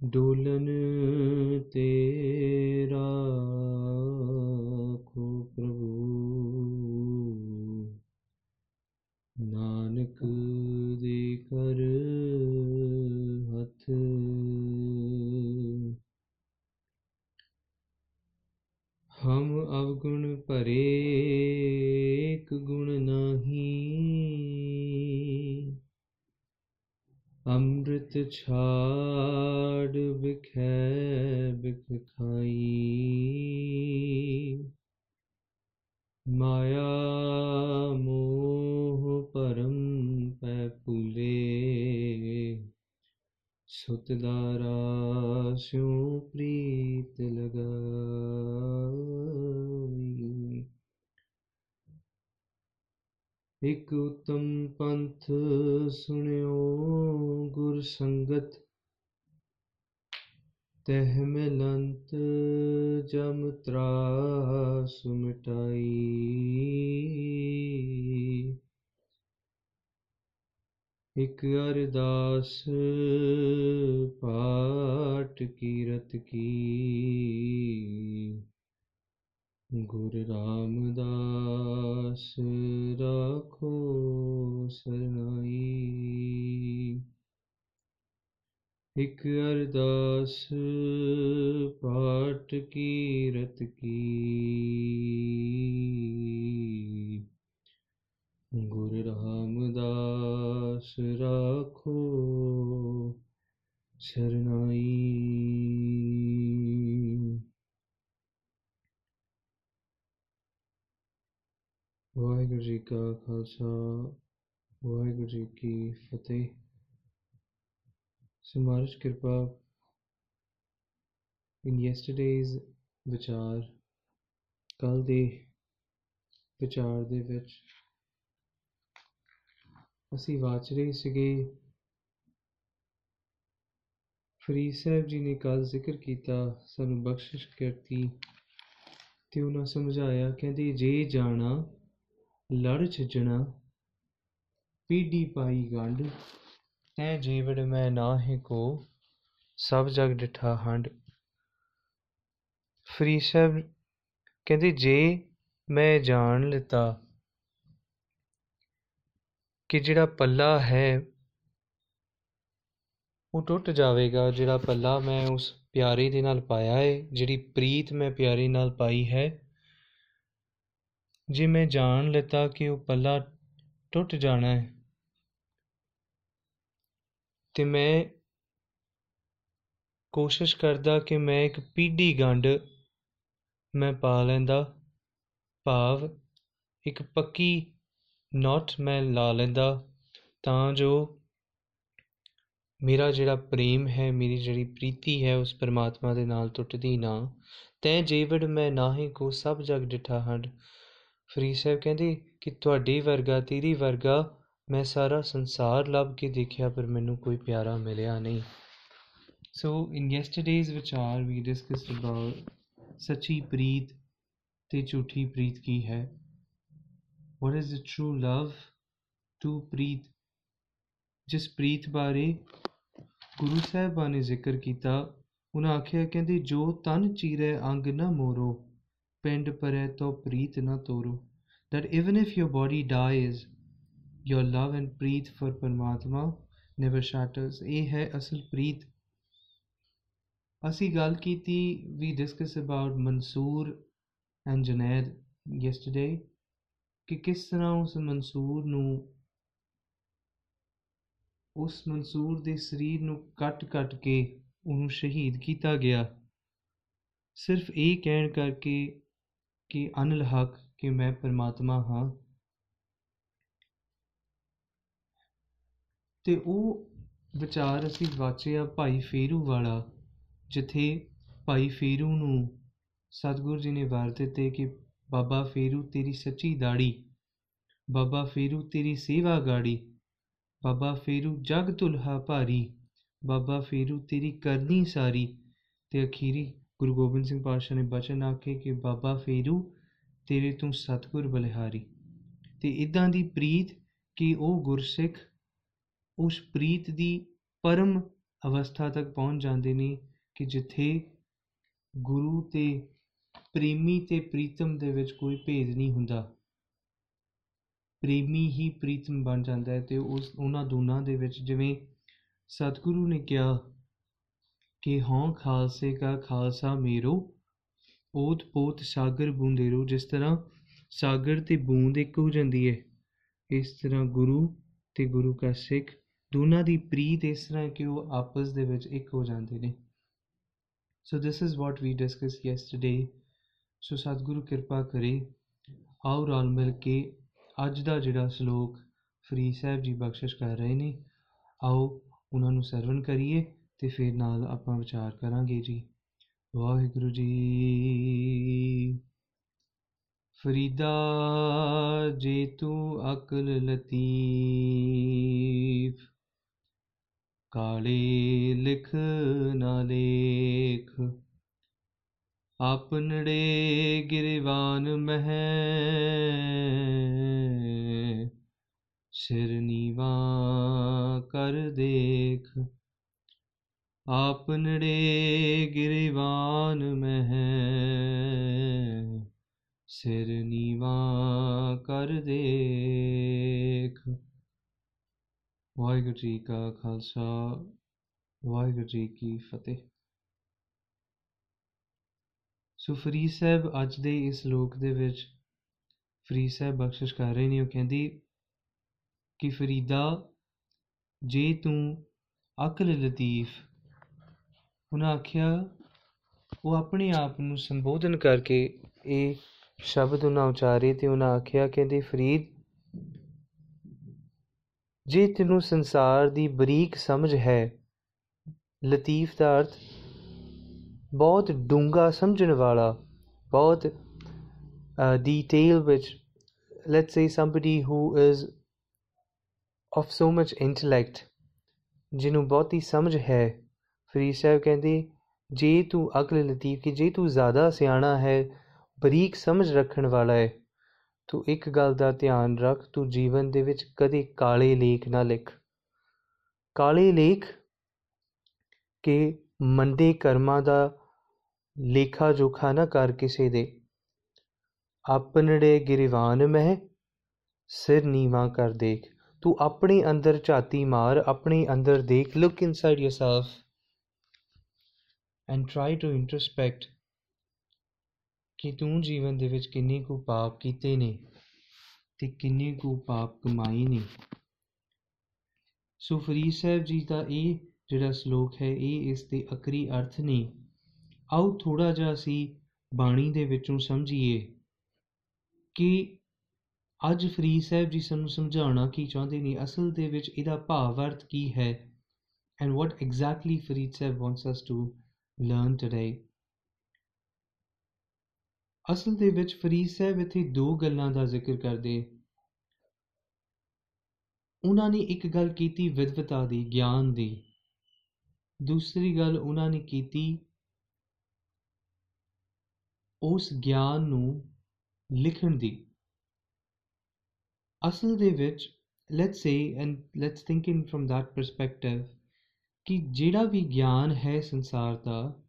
দোলন ਅੰਮ੍ਰਿਤ ਛਾੜ ਬਿਖੈ ਬਿਖ ਖਾਈ। ਮਾਇਆ ਮੋਹ ਪਰਮ ਪੈ ਭੁਲੇ ਸੁਤ ਦਾਰਾ ਸਿਉ ਪ੍ਰੀਤ ਲਗਾਈ। ਇਕ ਉਤਮ ਤਰਾਸ ਮਿਟਾਈ। ਇਕ ਅਰਦਾਸ ਪਾਟ ਕੀਰਤ ਕੀ। ਗੁਰ ਰਾਮਦਾਸ ਰਾਖੋ ਸਰਨਾਈ। ਇਕ ਅਰਦਾਸ ਪਾਟ ਕੀਰਤ ਕੀ ਗੁਰ ਰਾਮਦਾਸ ਰਾਖੋ ਸਰਨਾਈ ਵਾਹਿਗੁਰੂ ਜੀ ਕਾ ਖਾਲਸਾ ਵਾਹਿਗੁਰੂ ਜੀ ਕੀ ਫਤਿਹ ਸੋ ਮਹਾਰਾਜ ਕਿਰਪਾ ਇਨ ਯੈਸਟਰਡੇਜ਼ ਵਿਚਾਰ ਕੱਲ ਦੇ ਵਿਚਾਰ ਦੇ ਵਿੱਚ ਅਸੀਂ ਵਾਚ ਰਹੇ ਸੀਗੇ। ਫਰੀਦ ਸਾਹਿਬ ਜੀ ਨੇ ਕੱਲ ਜ਼ਿਕਰ ਕੀਤਾ, ਸਾਨੂੰ ਬਖਸ਼ਿਸ਼ ਕਰਤੀ ਤੇ ਉਹਨਾਂ ਸਮਝਾਇਆ, ਕਹਿੰਦੇ, ਜੇ ਜਾਣਾ, ਲੜ ਛਜਣਾ ਪੀੜੀ ਪਾਈ ਗੰਢ ਤੈ ਜੀਵੜ ਮੈਂ ਨਾਹੀ ਕੋ, ਸਭ ਜਗ ਡਿਠਾ ਹੰਡ ਫਰੀਦ ਸਾਹਿਬ ਕਹਿੰਦੇ, ਜੇ ਮੈਂ ਜਾਣ ਲਿੱਤਾ ਕਿ ਜਿਹੜਾ ਪੱਲਾ ਹੈ, ਉਹ ਟੁੱਟ ਜਾਵੇਗਾ। ਜਿਹੜਾ ਪੱਲਾ ਮੈਂ ਉਸ ਪਿਆਰੇ ਦੇ ਨਾਲ ਪਾਇਆ ਹੈ ਜਿਹੜੀ ਪ੍ਰੀਤ ਮੈਂ ਪਿਆਰੇ ਨਾਲ ਪਾਈ ਹੈ, ਜੇ ਮੈਂ ਜਾਣ ਲਿੱਤਾ ਕਿ ਉਹ ਪੱਲਾ ਟੁੱਟ ਜਾਣਾ ਹੈ, ਤੇ ਮੈਂ ਕੋਸ਼ਿਸ਼ ਕਰਦਾ ਕਿ ਮੈਂ ਇੱਕ ਪੀੜੀ ਗੰਢ ਮੈਂ ਪਾ ਲੈਂਦਾ। ਭਾਵ, ਇੱਕ ਪੱਕੀ ਨੋਟ ਮੈਂ ਲਾ ਲੈਂਦਾ ਤਾਂ ਜੋ ਮੇਰਾ ਜਿਹੜਾ ਪ੍ਰੇਮ ਹੈ, ਮੇਰੀ ਜਿਹੜੀ ਪ੍ਰੀਤੀ ਹੈ, ਉਸ ਪਰਮਾਤਮਾ ਦੇ ਨਾਲ ਟੁੱਟਦੀ ਨਾ ਤੈ ਜੀਵੜ ਮੈਂ ਨਾਹੀ ਕੋ ਸਭ ਜਗ ਡਿਠਾ ਹੰਡ ਫਰੀਦ ਸਾਹਿਬ ਕਹਿੰਦੇ ਕਿ ਤੁਹਾਡੀ ਵਰਗਾ, ਤੇਰੀ ਵਰਗਾ ਮੈਂ ਸਾਰਾ ਸੰਸਾਰ ਲੱਭ ਕੇ ਦੇਖਿਆ, ਪਰ ਮੈਨੂੰ ਕੋਈ ਪਿਆਰਾ ਮਿਲਿਆ ਨਹੀਂ। ਸੋ ਇਨ ਯੈਸਟਰਡੇਜ਼ ਵਿਚਾਰ ਵੀ ਡਿਸਕਸਡ ਅਬਾਊਟ ਸੱਚੀ ਪ੍ਰੀਤ ਤੇ ਝੂਠੀ ਪ੍ਰੀਤ ਕੀ ਹੈ what is the true love to ਪ੍ਰੀਤ ਜਿਸ ਪ੍ਰੀਤ ਬਾਰੇ ਗੁਰੂ ਸਾਹਿਬਾਂ ਨੇ ਜ਼ਿਕਰ ਕੀਤਾ ਉਹਨਾਂ ਆਖਿਆ ਕਹਿੰਦੇ ਜੋ ਤਨ ਚੀਰੇ ਅੰਗ ਨਾ ਮੋਰੋ ਪਿੰਡ ਪਰੇ ਤੋ ਪ੍ਰੀਤ ਨਾ ਤੋਰੋ that even if your body dies, your love and Preet for ਪਰਮਾਤਮਾ never shatters. ਇਹ ਹੈ ਅਸਲ ਪ੍ਰੀਤ ਅਸੀਂ ਗੱਲ ਕੀਤੀ, we discuss about Mansoor and ਜੁਨੈਦ yesterday, ਕਿ ਕਿਸ ਤਰ੍ਹਾਂ ਉਸ ਮਨਸੂਰ ਨੂੰ, ਉਸ ਮਨਸੂਰ ਦੇ ਸਰੀਰ ਨੂੰ ਕੱਟ-ਕੱਟ ਕੇ ਉਹਨੂੰ ਸ਼ਹੀਦ ਕੀਤਾ ਗਿਆ। ਸਿਰਫ ਇਹ ਕਹਿਣ ਕਰਕੇ ਕਿ ਅਨਲ ਹਕ ਕਿ ਮੈਂ ਪਰਮਾਤਮਾ ਹਾਂ। ਤੇ ਉਹ ਵਿਚਾਰ ਅਸੀਂ ਵਾਚਿਆ ਭਾਈ ਫੇਰੂ ਵਾਲਾ। ਜਿੱਥੇ ਭਾਈ ਫੇਰੂ ਨੂੰ ਸਤਿਗੁਰੂ ਜੀ ਨੇ ਵਾਰ ਦਿੱਤੇ ਕਿ ਬਾਬਾ ਫੇਰੂ ਤੇਰੀ ਸੱਚੀ ਦਾੜੀ, ਬਾਬਾ ਫੇਰੂ ਤੇਰੀ ਸੇਵਾ ਗਾੜੀ, ਬਾਬਾ ਫੇਰੂ ਜਗ ਤੁਲਹਾ ਭਾਰੀ, ਬਾਬਾ ਫੇਰੂ ਤੇਰੀ ਕਰਨੀ ਸਾਰੀ। ਤੇ ਅਖੀਰੀ ਗੁਰੂ ਗੋਬਿੰਦ ਸਿੰਘ ਪਾਤਸ਼ਾਹ ਨੇ ਬਚਨ ਆਖੇ ਕਿ ਬਾਬਾ ਫੇਰੂ ਤੇਰੇ ਤੋਂ ਸਤਗੁਰ ਬਲਿਹਾਰੀ। ਤੇ ਇਦਾਂ ਦੀ ਪ੍ਰੀਤ ਕਿ ਉਹ ਗੁਰਸਿੱਖ ਉਸ ਪ੍ਰੀਤ ਦੀ ਪਰਮ ਅਵਸਥਾ ਤੱਕ ਪਹੁੰਚ ਜਾਂਦੇ ਨੇ ਕਿ ਜਿੱਥੇ ਗੁਰੂ ਤੇ ਪ੍ਰੇਮੀ ਤੇ ਪ੍ਰੀਤਮ ਦੇ ਵਿੱਚ ਕੋਈ ਭੇਦ ਨਹੀਂ ਹੁੰਦਾ। ਪ੍ਰੇਮੀ ਹੀ ਪ੍ਰੀਤਮ ਬਣ ਜਾਂਦਾ ਹੈ ਤੇ ਉਸ, ਉਹਨਾਂ ਦੋਨਾਂ ਦੇ ਵਿੱਚ ਜਿਵੇਂ ਸਤਿਗੁਰੂ ਨੇ ਕਿਹਾ ਕਿ ਹਉ ਖਾਲਸੇ ਕਾ ਖਾਲਸਾ ਮੇਰੋ, ਓਤ ਪੋਤ ਸਾਗਰ ਬੂੰਦੇਰੋ, ਜਿਸ ਤਰ੍ਹਾਂ ਸਾਗਰ ਤੇ ਬੂੰਦ ਇੱਕ ਹੋ ਜਾਂਦੀ ਹੈ, ਇਸ ਤਰ੍ਹਾਂ ਗੁਰੂ ਤੇ ਗੁਰੂ ਕਾ ਸਿੱਖ ਦੋਨਾਂ ਦੀ ਪ੍ਰੀਤ ਇਸ ਤਰ੍ਹਾਂ ਕਿ ਉਹ ਆਪਸ ਦੇ ਵਿੱਚ ਇੱਕ ਹੋ ਜਾਂਦੇ ਨੇ। So this is what we discuss yesterday so ਸਤਿਗੁਰੂ ਕਿਰਪਾ ਕਰੇ ਆਓ ਰਲ ਮਿਲ ਕੇ ਅੱਜ ਦਾ ਜਿਹੜਾ ਸ਼ਲੋਕ ਫਰੀ ਸਾਹਿਬ ਜੀ ਬਖਸ਼ਿਸ਼ ਕਰ ਰਹੇ ਨੇ ਆਓ ਉਹਨਾਂ ਨੂੰ ਸਰਵਨ ਕਰੀਏ ਤੇ ਫਿਰ ਨਾਲ ਆਪਾਂ ਵਿਚਾਰ ਕਰਾਂਗੇ ਜੀ ਵਾਹਿਗੁਰੂ ਜੀ ਫਰੀਦਾ ਜੇ ਤੂੰ ਅਕਲ ਲਤੀਫ ਕਾਲੇ ਲਿਖ ਨਾ ਲੇਖ। ਆਪਨੜੇ ਗਿਰਵਾਨ ਮਹਿ, ਸਿਰ ਨੀਵਾ ਕਰ ਦੇਖ। ਆਪਨੜੇ ਗਿਰਵਾਨ ਮਹਿ, ਸਿਰ ਨੀਵਾ ਕਰ ਦੇਖ। ਵਾਹਿਗੁਰੂ ਜੀ ਕਾ ਖਾਲਸਾ, ਵਾਹਿਗੁਰੂ ਜੀ ਕੀ ਫਤਿਹ। ਸੋ ਫਰੀ ਸਾਹਿਬ ਅੱਜ ਦੇ ਇਸ ਲੋਕ ਦੇ ਵਿੱਚ ਫਰੀ ਸਾਹਿਬ ਬਖਸ਼ਿਸ਼ ਕਰ ਰਹੇ ਨੇ, ਉਹ ਕਹਿੰਦੀ ਕਿ ਫਰੀਦਾ, ਜੇ ਤੂੰ ਅਕਲ ਲਤੀਫ, ਉਹਨਾਂ ਆਖਿਆ, ਉਹ ਆਪਣੇ ਆਪ ਨੂੰ ਸੰਬੋਧਨ ਕਰਕੇ ਇਹ ਸ਼ਬਦ ਉਹਨਾਂ ਉਚਾਰੇ ਤੇ ਉਹਨਾਂ ਆਖਿਆ, ਕਹਿੰਦੇ ਫਰੀਦ ਜੇ ਤੈਨੂੰ ਸੰਸਾਰ ਦੀ ਬਰੀਕ ਸਮਝ ਹੈ, ਲਤੀਫ ਦਾ ਅਰਥ, ਬਹੁਤ ਡੂੰਗਾ ਸਮਝਣ ਵਾਲਾ, ਬਹੁਤ ਡਿਟੇਲ ਵਿੱਚ, let's say somebody who is of so much intellect, ਜਿਹਨੂੰ ਬਹੁਤੀ ਸਮਝ ਹੈ, ਫਰੀਦ ਸਾਹਿਬ ਕਹਿੰਦੇ, ਜੇ ਤੂੰ ਅਕਲ ਲਤੀਫ ਕਿ, ਜੇ ਤੂੰ ਜ਼ਿਆਦਾ ਸਿਆਣਾ ਹੈ, ਬਰੀਕ ਸਮਝ ਰੱਖਣ ਵਾਲਾ ਹੈ ਤੂੰ ਇੱਕ ਗੱਲ ਦਾ ਧਿਆਨ ਰੱਖ, ਤੂੰ ਜੀਵਨ ਦੇ ਵਿੱਚ ਕਦੇ ਕਾਲੇ ਲੇਖ ਨਾ ਲਿਖ। ਕਾਲੇ ਲੇਖ ਕਿ ਮੰਦੇ ਕਰਮਾਂ ਦਾ ਲੇਖਾ ਜੋਖਾ ਨਾ ਕਰ ਕਿਸੇ ਦੇ। ਆਪਣੜੇ ਗਿਰਵਾਨ ਮਹਿ, ਸਿਰ ਨੀਵਾ ਕਰ ਦੇਖ। ਤੂੰ ਆਪਣੇ ਅੰਦਰ ਝਾਤੀ ਮਾਰ, ਆਪਣੇ ਅੰਦਰ ਦੇਖ। Look inside yourself and try to introspect ਕਿ ਤੂੰ ਜੀਵਨ ਦੇ ਵਿੱਚ ਕਿੰਨੀ ਕੁ ਪਾਪ ਕੀਤੇ ਨੇ ਤੇ ਕਿੰਨੀ ਕੁ ਪਾਪ ਕਮਾਈ ਨੇ। ਸੋ ਫਰੀਦ ਸਾਹਿਬ ਜੀ ਦਾ ਇਹ ਜਿਹੜਾ ਸ਼ਲੋਕ ਹੈ, ਇਹ ਇਸ ਦੇ ਅਕਰੀ ਅਰਥ ਨੇ। ਆਓ ਥੋੜਾ ਜਿਹਾ ਅਸੀਂ ਬਾਣੀ ਦੇ ਵਿੱਚੋਂ ਸਮਝੀਏ ਕਿ ਅੱਜ ਫਰੀਦ ਸਾਹਿਬ ਜੀ ਸਾਨੂੰ ਸਮਝਾਉਣਾ ਕੀ ਚਾਹੁੰਦੇ ਨੇ, ਅਸਲ ਦੇ ਵਿੱਚ ਇਹਦਾ ਭਾਵ ਅਰਥ ਕੀ ਹੈ? And what exactly Farid Sahib wants us to learn today ਅਸਲ ਦੇ ਵਿੱਚ ਫਰੀਦ ਸਾਹਿਬ ਇੱਥੇ ਦੋ ਗੱਲਾਂ ਦਾ ਜ਼ਿਕਰ ਕਰਦੇ। ਉਹਨਾਂ ਨੇ ਇੱਕ ਗੱਲ ਕੀਤੀ ਵਿਦਵਤਾ ਦੀ, ਗਿਆਨ ਦੀ। ਦੂਸਰੀ ਗੱਲ ਉਹਨਾਂ ਨੇ ਕੀਤੀ ਉਸ ਗਿਆਨ ਨੂੰ ਲਿਖਣ ਦੀ। ਅਸਲ ਦੇ ਵਿੱਚ let's say and let's think in from that perspective ਕਿ ਜਿਹੜਾ ਵੀ ਗਿਆਨ ਹੈ ਸੰਸਾਰ ਦਾ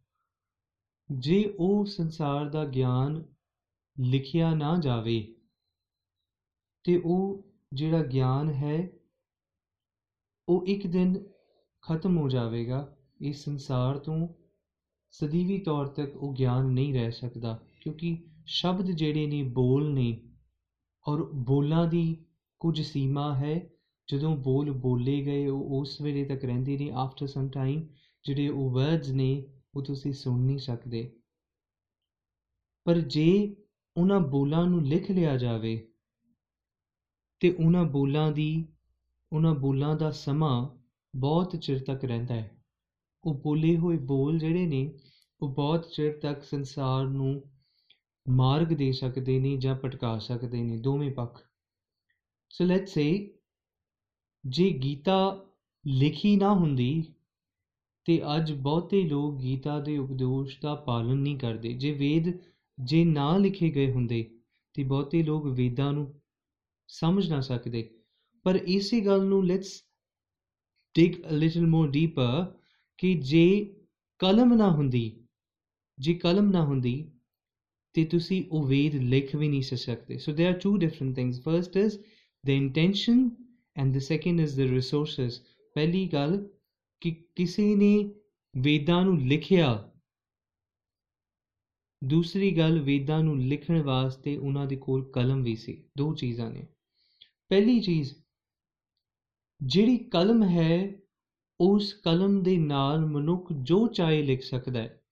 ਜੇ ਉਹ ਸੰਸਾਰ ਦਾ ਗਿਆਨ ਲਿਖਿਆ ਨਾ ਜਾਵੇ, ਤੇ ਉਹ ਜਿਹੜਾ ਗਿਆਨ ਹੈ, ਉਹ ਇੱਕ ਦਿਨ ਖਤਮ ਹੋ ਜਾਵੇਗਾ। ਇਸ ਸੰਸਾਰ ਤੋਂ ਸਦੀਵੀ ਤੌਰ ਤੱਕ ਉਹ ਗਿਆਨ ਨਹੀਂ ਰਹਿ ਸਕਦਾ, ਕਿਉਂਕਿ ਸ਼ਬਦ ਜਿਹੜੇ ਨੇ ਬੋਲ ਨੇ, ਔਰ ਬੋਲਾਂ ਦੀ ਕੁਝ ਸੀਮਾ ਹੈ। ਜਦੋਂ ਬੋਲ ਬੋਲੇ ਗਏ, ਉਹ ਉਸ ਵੇਲੇ ਤੱਕ ਰਹਿੰਦੇ ਨੇ। ਆਫਟਰ ਸਮ ਟਾਈਮ ਜਿਹੜੇ ਉਹ ਵਰਡਸ ਨੇ ਉਹ ਤੁਸੀਂ ਸੁਣ ਨਹੀਂ ਸਕਦੇ। ਪਰ ਜੇ ਉਹਨਾਂ ਬੋਲਾਂ ਨੂੰ ਲਿਖ ਲਿਆ ਜਾਵੇ ਤੇ ਉਹਨਾਂ ਬੋਲਾਂ ਦੀ, ਉਹਨਾਂ ਬੋਲਾਂ ਦਾ ਸਮਾਂ ਬਹੁਤ ਚਿਰ ਤੱਕ ਰਹਿੰਦਾ ਹੈ। ਉਹ ਬੋਲੇ ਹੋਏ ਬੋਲ ਜਿਹੜੇ ਨੇ, ਉਹ ਬਹੁਤ ਚਿਰ ਤੱਕ ਸੰਸਾਰ ਨੂੰ ਮਾਰਗ ਦੇ ਸਕਦੇ ਨੇ ਜਾਂ ਭਟਕਾ ਸਕਦੇ ਨੇ, ਦੋਵੇਂ ਪੱਖ। ਸੋ ਲੈਟਸ ਸੇ ਜੇ ਗੀਤਾ ਲਿਖੀ ਨਾ ਹੁੰਦੀ ਤੇ ਅੱਜ ਬਹੁਤੇ ਲੋਕ ਗੀਤਾ ਦੇ ਉਪਦੇਸ਼ ਦਾ ਪਾਲਨ ਨਹੀਂ ਕਰਦੇ ਜੇ ਵੇਦ ਜੇ ਨਾ ਲਿਖੇ ਗਏ ਹੁੰਦੇ ਤੇ ਬਹੁਤੇ ਲੋਕ ਵੇਦਾਂ ਨੂੰ ਸਮਝ ਨਾ ਸਕਦੇ ਪਰ ਇਸੇ ਗੱਲ ਨੂੰ let's dig a little more deeper ਕਿ ਜੇ ਕਲਮ ਨਾ ਹੁੰਦੀ ਜੇ ਕਲਮ ਨਾ ਹੁੰਦੀ ਤੇ ਤੁਸੀਂ ਉਹ ਵੇਦ ਲਿਖ ਵੀ ਨਹੀਂ ਸੀ ਸਕਦੇ so there are two different things first is the intention and the second is the resources ਪਹਿਲੀ ਗੱਲ ਕਿ ਕਿਸੇ ਨੇ ਵੇਦਾਂ ਨੂੰ ਲਿਖਿਆ। ਦੂਸਰੀ ਗੱਲ, ਵੇਦਾਂ ਨੂੰ ਲਿਖਣ ਵਾਸਤੇ ਉਹਨਾਂ ਦੇ ਕੋਲ ਕਲਮ ਵੀ ਸੀ। ਦੋ ਚੀਜ਼ਾਂ ਨੇ। ਪਹਿਲੀ ਚੀਜ਼, ਜਿਹੜੀ ਕਲਮ ਹੈ, ਉਸ ਕਲਮ ਦੇ ਨਾਲ ਮਨੁੱਖ ਜੋ ਚਾਹੇ ਲਿਖ ਸਕਦਾ ਹੈ।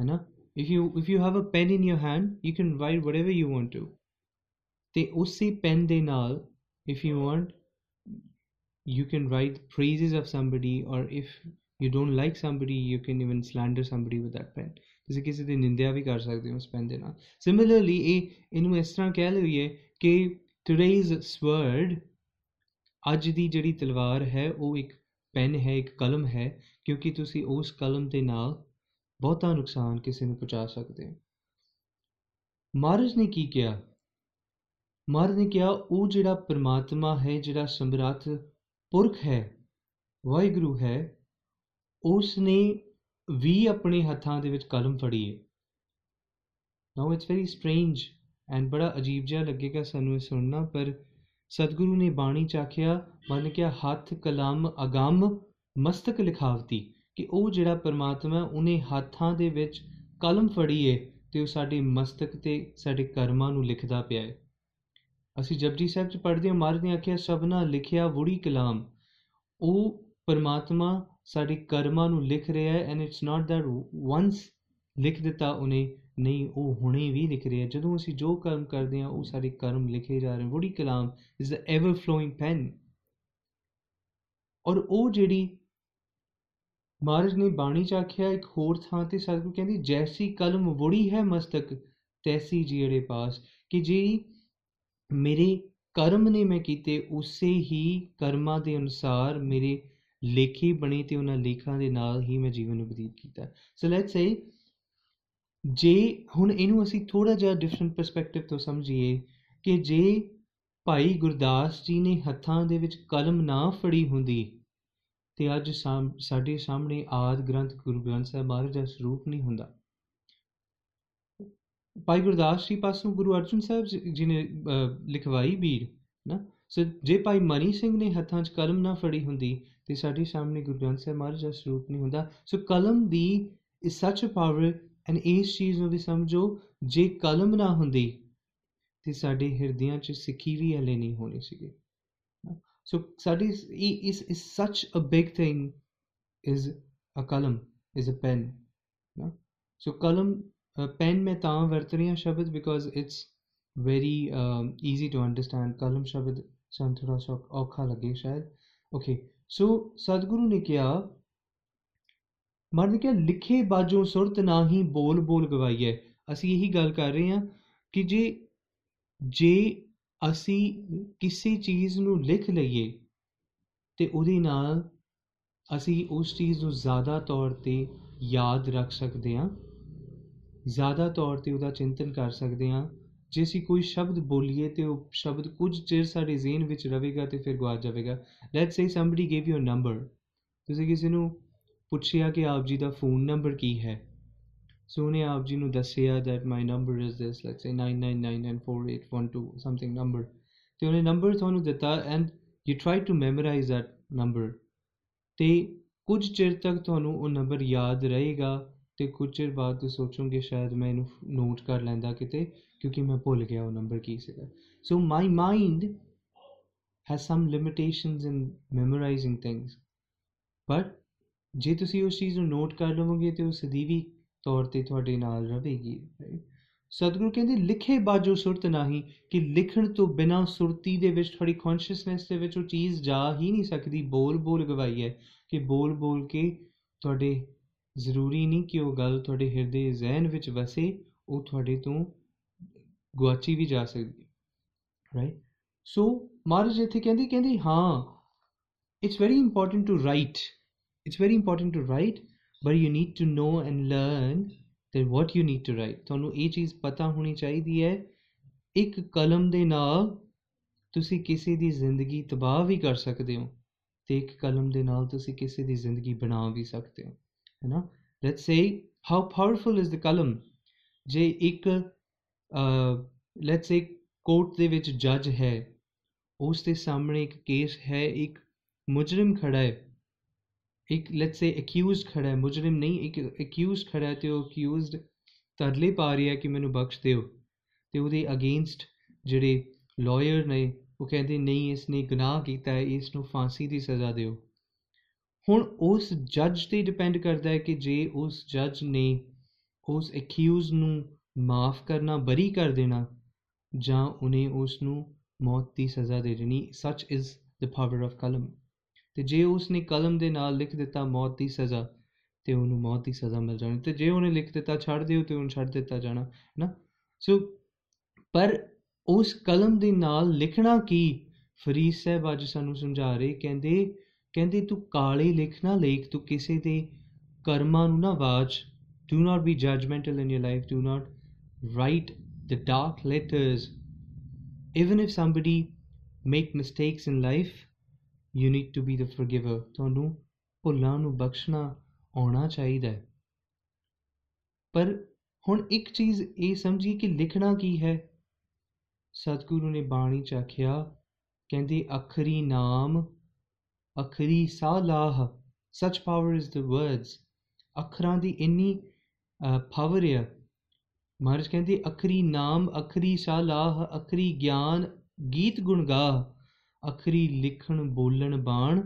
ਹੈ ਨਾ if you if you have a pen in your hand, you can write whatever you want to ਤੇ ਉਸੇ ਪੈਨ ਦੇ ਨਾਲ, if you want you can write praises of somebody, or if you don't like somebody, you can even slander somebody with that pen. ਤੁਸੀਂ ਕਿਸੇ ਦੀ ਨਿੰਦਿਆ ਵੀ ਕਰ ਸਕਦੇ ਹੋ ਉਸ ਪੈਨ ਦੇ ਨਾਲ ਸਿਮਿਲਰਲੀ ਇਹ ਇਹਨੂੰ ਇਸ ਤਰ੍ਹਾਂ ਕਹਿ ਲਈਏ ਕਿ ਟੁਡੇਜ਼ ਸਵਰਡ ਅੱਜ ਦੀ ਜਿਹੜੀ ਤਲਵਾਰ ਹੈ ਉਹ ਇੱਕ ਪੈਨ ਹੈ ਇੱਕ ਕਲਮ ਹੈ ਕਿਉਂਕਿ ਤੁਸੀਂ ਉਸ ਕਲਮ ਦੇ ਨਾਲ ਬਹੁਤਾ ਨੁਕਸਾਨ ਕਿਸੇ ਨੂੰ ਪਹੁੰਚਾ ਸਕਦੇ ਹੋ ਮਹਾਰਾਜ ਨੇ ਕੀ ਕਿਹਾ ਮਹਾਰਾਜ ਨੇ ਕਿਹਾ ਉਹ ਜਿਹੜਾ ਪਰਮਾਤਮਾ ਹੈ ਜਿਹੜਾ ਸਮਰੱਥ ਪੁਰਖ ਹੈ, ਵਾਹਿਗੁਰੂ ਹੈ ਉਸ ਨੇ ਵੀ ਆਪਣੇ ਹੱਥਾਂ ਦੇ ਵਿੱਚ ਕਲਮ ਫੜੀ ਹੈ। Now it's very strange and ਬੜਾ ਅਜੀਬ ਜਿਹਾ ਲੱਗੇਗਾ ਸਾਨੂੰ ਇਹ ਸੁਣਨਾ, ਪਰ ਸਤਿਗੁਰੂ ਨੇ ਬਾਣੀ ਚਾਖਿਆ ਮਨ ਕਿਹਾ ਹੱਥ, ਕਲਮ, ਅਗੰਮ, ਮਸਤਕ ਲਿਖਾਵਤੀ ਕਿ ਉਹ ਜਿਹੜਾ ਪਰਮਾਤਮਾ ਉਹਨੇ ਹੱਥਾਂ ਦੇ ਵਿੱਚ ਕਲਮ ਫੜੀ ਏ ਤੇ ਉਹ ਸਾਡੇ ਮਸਤਕ ਤੇ ਸਾਡੇ ਕਰਮਾਂ ਨੂੰ ਲਿਖਦਾ ਪਿਆ ਹੈ। ਅਸੀਂ ਜਪਜੀ ਸਾਹਿਬ ਚ ਪੜ੍ਹਦੇ ਹਾਂ, ਮਹਾਰਾਜ ਨੇ ਆਖਿਆ ਸਭਨਾ ਲਿਖਿਆ ਵੁੜੀ ਕਲਾਮ। ਉਹ ਪਰਮਾਤਮਾ ਸਾਡੇ ਕਰਮਾਂ ਨੂੰ ਲਿਖ ਰਿਹਾ ਹੈ and it's not that once ਲਿਖ ਦਿੱਤਾ ਉਹਨੇ, ਨਹੀਂ, ਉਹ ਹੁਣੇ ਵੀ ਲਿਖ ਰਿਹਾ ਜਦੋਂ ਅਸੀਂ ਜੋ ਕਰਮ ਕਰਦੇ ਹਾਂ, ਉਹ ਸਾਰੇ ਕਰਮ ਲਿਖੇ ਜਾ ਰਹੇ ਵੁੜੀ ਕਲਾਮ is the ever flowing pen ਔਰ ਉਹ ਜਿਹੜੀ ਮਹਾਰਾਜ ਨੇ ਬਾਣੀ ਚ ਆਖਿਆ, ਇੱਕ ਹੋਰ ਥਾਂ ਤੇ ਸਤਿਗੁਰੂ ਕਹਿੰਦੀ, ਜੈਸੀ ਕਲਮ ਵੁੜੀ ਹੈ ਮਸਤਕ, ਤੈਸੀ ਜਿਹੜੇ ਪਾਸ, ਕਿ ਜੀ ਮੇਰੇ ਕਰਮ ਨੇ ਮੈਂ ਕੀਤੇ, ਉਸੇ ਹੀ ਕਰਮਾਂ ਦੇ ਅਨੁਸਾਰ ਮੇਰੇ ਲੇਖੀ ਬਣੇ ਤੇ ਉਹਨਾਂ ਲੇਖਾਂ ਦੇ ਨਾਲ ਹੀ ਮੈਂ ਜੀਵਨ ਨੂੰ ਬਤੀਤ ਕੀਤਾ। ਸੋ ਲੈਟਸ ਸੇ ਜੇ ਹੁਣ ਇਹਨੂੰ ਅਸੀਂ ਥੋੜਾ ਜਿਹਾ ਡਿਫਰੈਂਟ ਪਰਸਪੈਕਟਿਵ ਤੋਂ ਸਮਝੀਏ ਕਿ ਜੇ ਭਾਈ ਗੁਰਦਾਸ ਜੀ ਨੇ ਹੱਥਾਂ ਦੇ ਵਿੱਚ ਕਲਮ ਨਾ ਫੜੀ ਹੁੰਦੀ, ਤੇ ਅੱਜ ਸਾਡੇ ਸਾਹਮਣੇ ਆਦ ਗ੍ਰੰਥ ਗੁਰੂ ਗ੍ਰੰਥ ਸਾਹਿਬ ਮਹਾਰਾਜ ਦਾ ਸਰੂਪ ਨਹੀਂ ਹੁੰਦਾ। ਭਾਈ ਗੁਰਦਾਸ ਜੀ ਪਾਸੋਂ ਗੁਰੂ ਅਰਜਨ ਸਾਹਿਬ ਜੀ ਨੇ ਲਿਖਵਾਈ ਬੀੜ ਨਾ ਸੋ ਜੇ ਭਾਈ ਮਨੀ ਸਿੰਘ ਨੇ ਹੱਥਾਂ 'ਚ ਕਲਮ ਨਾ ਫੜੀ ਹੁੰਦੀ ਤੇ ਸਾਡੇ ਸਾਹਮਣੇ ਗੁਰੂ ਗ੍ਰੰਥ ਸਾਹਿਬ ਮਹਾਰਾਜ ਦਾ ਸਰੂਪ ਨਹੀਂ ਹੁੰਦਾ ਸੋ ਕਲਮ ਦੀ ਇਸ ਸੱਚ ਅ ਪਾਵਰ ਐਂਡ ਇਸ ਚੀਜ਼ ਨੂੰ ਵੀ ਸਮਝੋ ਜੇ ਕਲਮ ਨਾ ਹੁੰਦੀ ਤੇ ਸਾਡੇ ਹਿਰਦਿਆਂ 'ਚ ਸਿੱਖੀ ਵੀ ਹਲੇ ਨਹੀਂ ਹੋਣੀ ਸੀਗੀ So studies is, is such a big thing is a column, is a pen. Yeah? So column, uh, pen में ਤਾਂ ਵਰਤ ਰਹੀ ਹਾਂ ਸ਼ਬਦ because it's very um, easy to understand. ਕਲਮ ਸ਼ਬਦ ਸਾਨੂੰ ਥੋੜਾ ਸਾ ਔਖਾ ਲੱਗੇ ਸ਼ਾਇਦ। ਓਕੇ ਸੋ ਸਤਿਗੁਰੂ ਨੇ ਕਿਹਾ ਮਰਨ ਕਿਹਾ ਲਿਖੇ ਬਾਜੋਂ ਸੁਰਤ ਨਾ ਹੀ ਬੋਲ ਬੋਲ ਗਵਾਈਏ ਅਸੀਂ ਇਹੀ ਗੱਲ ਕਰ ਰਹੇ ਹਾਂ ਕਿ ਜੇ ਜੇ ਅਸੀਂ ਕਿਸੇ ਚੀਜ਼ ਨੂੰ ਲਿਖ ਲਈਏ ਤੇ ਉਹਦੇ ਨਾਲ ਅਸੀਂ ਉਸ ਚੀਜ਼ ਨੂੰ ਜ਼ਿਆਦਾ ਤੌਰ ਤੇ ਯਾਦ ਰੱਖ ਸਕਦੇ ਹਾਂ। ਜ਼ਿਆਦਾ ਤੌਰ ਤੇ ਉਹਦਾ ਚਿੰਤਨ ਕਰ ਸਕਦੇ ਹਾਂ। ਜੇ ਅਸੀਂ ਕੋਈ ਸ਼ਬਦ ਬੋਲੀਏ ਤੇ ਉਹ ਸ਼ਬਦ ਕੁਝ ਚਿਰ ਸਾਡੇ ਜ਼ਿਹਨ ਵਿੱਚ ਰਵੇਗਾ ਤੇ ਫਿਰ ਗਵਾਚ ਜਾਵੇਗਾ। Let's say somebody gave you a number ਤੁਸੀਂ ਕਿਸੇ ਨੂੰ ਪੁੱਛਿਆ ਕਿ ਆਪ ਜੀ ਦਾ ਫੋਨ ਨੰਬਰ ਕੀ ਹੈ? ਸੋ ਉਹਨੇ ਆਪ ਜੀ ਨੂੰ ਦੱਸਿਆ that my number is this, let's say 99994812 something number ਤੇ ਉਹਨੇ ਨੰਬਰ ਤੁਹਾਨੂੰ ਦਿੱਤਾ and you try to memorize that number ਤੇ ਕੁਝ ਚਿਰ ਤੱਕ ਤੁਹਾਨੂੰ ਉਹ ਨੰਬਰ ਯਾਦ ਰਹੇਗਾ। ਤੇ ਕੁਝ ਚਿਰ ਬਾਅਦ ਤੁਸੀਂ ਸੋਚੋਗੇ ਸ਼ਾਇਦ ਮੈਂ ਇਹਨੂੰ ਨੋਟ ਕਰ ਲੈਂਦਾ ਕਿਤੇ, ਕਿਉਂਕਿ ਮੈਂ ਭੁੱਲ ਗਿਆ ਉਹ ਨੰਬਰ ਕੀ ਸੀਗਾ। So my mind has some limitations in memorizing things. But ਜੇ ਤੁਸੀਂ ਉਸ ਚੀਜ਼ ਨੂੰ ਨੋਟ ਕਰ ਲਵੋਗੇ ਤੇ ਉਹ ਸਦੀਵੀ ਤੌਰ ਤੇ ਤੁਹਾਡੇ ਨਾਲ ਰਹੇਗੀ ਸਤਿਗੁਰੂ ਕਹਿੰਦੇ, ਲਿਖੇ ਬਾਜੋ ਸੁਰਤ ਨਹੀਂ ਕਿ ਲਿਖਣ ਤੋਂ ਬਿਨਾ ਸੁਰਤੀ ਦੇ ਵਿੱਚ ਤੁਹਾਡੀ ਕੌਨਸ਼ੀਅਸਨੈਸ ਦੇ ਵਿੱਚ ਉਹ ਚੀਜ਼ ਜਾ ਹੀ ਨਹੀਂ ਸਕਦੀ। ਬੋਲ ਬੋਲ ਗਵਾਈ ਹੈ ਕਿ ਬੋਲ ਬੋਲ ਕੇ ਤੁਹਾਡੇ ਜ਼ਰੂਰੀ ਨਹੀਂ ਕਿ ਉਹ ਗੱਲ ਤੁਹਾਡੇ ਹਿਰਦੇ ਜ਼ਿਹਨ ਵਿੱਚ ਵਸੇ, ਉਹ ਤੁਹਾਡੇ ਤੋਂ ਗੁਆਚੀ ਵੀ ਜਾ ਸਕਦੀ ਰਾਈਟ ਸੋ ਮਹਾਰਾਜ ਇੱਥੇ ਕਹਿੰਦੀ ਕਹਿੰਦੀ, ਹਾਂ it's very important to write it's very important to write but you need to know and learn that what you need to write. ਤੁਹਾਨੂੰ ਇਹ ਚੀਜ਼ ਪਤਾ ਹੋਣੀ ਚਾਹੀਦੀ ਹੈ, ਇੱਕ ਕਲਮ ਦੇ ਨਾਲ ਤੁਸੀਂ ਕਿਸੇ ਦੀ ਜ਼ਿੰਦਗੀ ਤਬਾਹ ਵੀ ਕਰ ਸਕਦੇ ਹੋ ਤੇ ਇੱਕ ਕਲਮ ਦੇ ਨਾਲ ਤੁਸੀਂ ਕਿਸੇ ਦੀ ਜ਼ਿੰਦਗੀ ਬਣਾ ਵੀ ਸਕਦੇ ਹੋ। ਹੈ ਨਾ? Let's say how powerful is the ਕਲਮ ਜੇ ਇੱਕ ਲੈਟਸ ਸੇ ਕੋਰਟ ਦੇ ਵਿੱਚ ਜੱਜ ਹੈ, ਉਸ ਦੇ ਸਾਹਮਣੇ ਇੱਕ ਕੇਸ ਹੈ, ਇੱਕ ਮੁਜਰਮ ਖੜਾ ਹੈ, ਇੱਕ ਲੈਟਸ ਸੇ ਅਕਿਊਜ਼ਡ ਖੜਾ ਹੈ, ਮੁਜਰਮ ਨਹੀਂ, ਇੱਕ ਅਕਿਊਜ਼ਡ ਖੜਾ ਹੈ ਤੇ ਉਹ ਅਕਿਊਜ਼ਡ ਤਰਲੇ ਪਾ ਰਿਹਾ ਕਿ ਮੈਨੂੰ ਬਖਸ਼ ਦਿਓ। ਤੇ ਉਹਦੇ ਅਗੇਂਸਟ ਜਿਹੜੇ ਲਾਇਰ ਨੇ, ਉਹ ਕਹਿੰਦੇ ਨਹੀਂ, ਇਸ ਨੇ ਗੁਨਾਹ ਕੀਤਾ ਹੈ, ਇਸ ਨੂੰ ਫਾਂਸੀ ਦੀ ਸਜ਼ਾ ਦਿਓ। ਹੁਣ ਉਸ ਜੱਜ ਤੇ ਡਿਪੈਂਡ ਕਰਦਾ ਹੈ ਕਿ ਜੇ ਉਸ ਜੱਜ ਨੇ ਉਸ ਅਕਿਊਜ਼ ਨੂੰ ਮਾਫ ਕਰਨਾ, ਬਰੀ ਕਰ ਦੇਣਾ, ਜਾਂ ਉਹਨੇ ਉਸ ਨੂੰ ਮੌਤ ਦੀ ਸਜ਼ਾ ਦੇ ਦੇਣੀ ਸੱਚ ਇਜ਼ ਦ ਪਾਵਰ ਆਫ ਕਲਮ। ਤੇ ਜੇ ਉਸ ਨੇ ਕਲਮ ਦੇ ਨਾਲ ਲਿਖ ਦਿੱਤਾ ਮੌਤ ਦੀ ਸਜ਼ਾ, ਤੇ ਉਹਨੂੰ ਮੌਤ ਦੀ ਸਜ਼ਾ ਮਿਲ ਜਾਣੀ। ਤੇ ਜੇ ਉਹਨੇ ਲਿਖ ਦਿੱਤਾ ਛੱਡ ਦਿਓ ਤੇ ਉਹਨੂੰ ਛੱਡ ਦਿੱਤਾ ਜਾਣਾ ਨਾ ਸੋ ਪਰ ਉਸ ਕਲਮ ਦੇ ਨਾਲ ਲਿਖਣਾ ਕੀ? ਫਰੀਦ ਸਾਹਿਬ ਅੱਜ ਸਾਨੂੰ ਸਮਝਾ ਰਹੇ, ਕਹਿੰਦੇ ਕਹਿੰਦੇ ਤੂੰ ਕਾਲੇ ਲਿਖ ਨਾ ਲੇਖ ਤੂੰ ਕਿਸੇ ਦੇ ਕਰਮਾਂ ਨੂੰ ਨਾ watch do not be judgmental in your life do not write the dark letters even if somebody make mistakes in life you need to be the forgiver ਤੁਹਾਨੂੰ ਭੁੱਲਾਂ ਨੂੰ ਬਖਸ਼ਣਾ ਆਉਣਾ ਚਾਹੀਦਾ ਹੈ ਪਰ ਹੁਣ ਇੱਕ ਚੀਜ਼ ਇਹ ਸਮਝੀ ਕਿ ਲਿਖਣਾ ਕੀ ਹੈ ਸਤਿਗੁਰੂ ਨੇ ਬਾਣੀ ਚ ਆਖਿਆ ਕਹਿੰਦੇ ਅਖਰੀ ਨਾਮ ਅਖਰੀ ਸਾਲਾਹ ਸੱਚ ਪਾਵਰ ਇਜ਼ ਦ ਵਰਡਸ। ਅੱਖਰਾਂ ਦੀ ਇੰਨੀ ਪਾਵਰ ਹੈ ਮਹਾਰਾਜ ਕਹਿੰਦੇ, ਅਖਰੀ ਨਾਮ, ਅਖਰੀ ਸਾਲਾਹ ਅਖਰੀ ਗਿਆਨ, ਗੀਤ ਗੁਣ ਗਾ ਅਖਰੀ ਲਿਖਣ, ਬੋਲਣ, ਬਾਣ,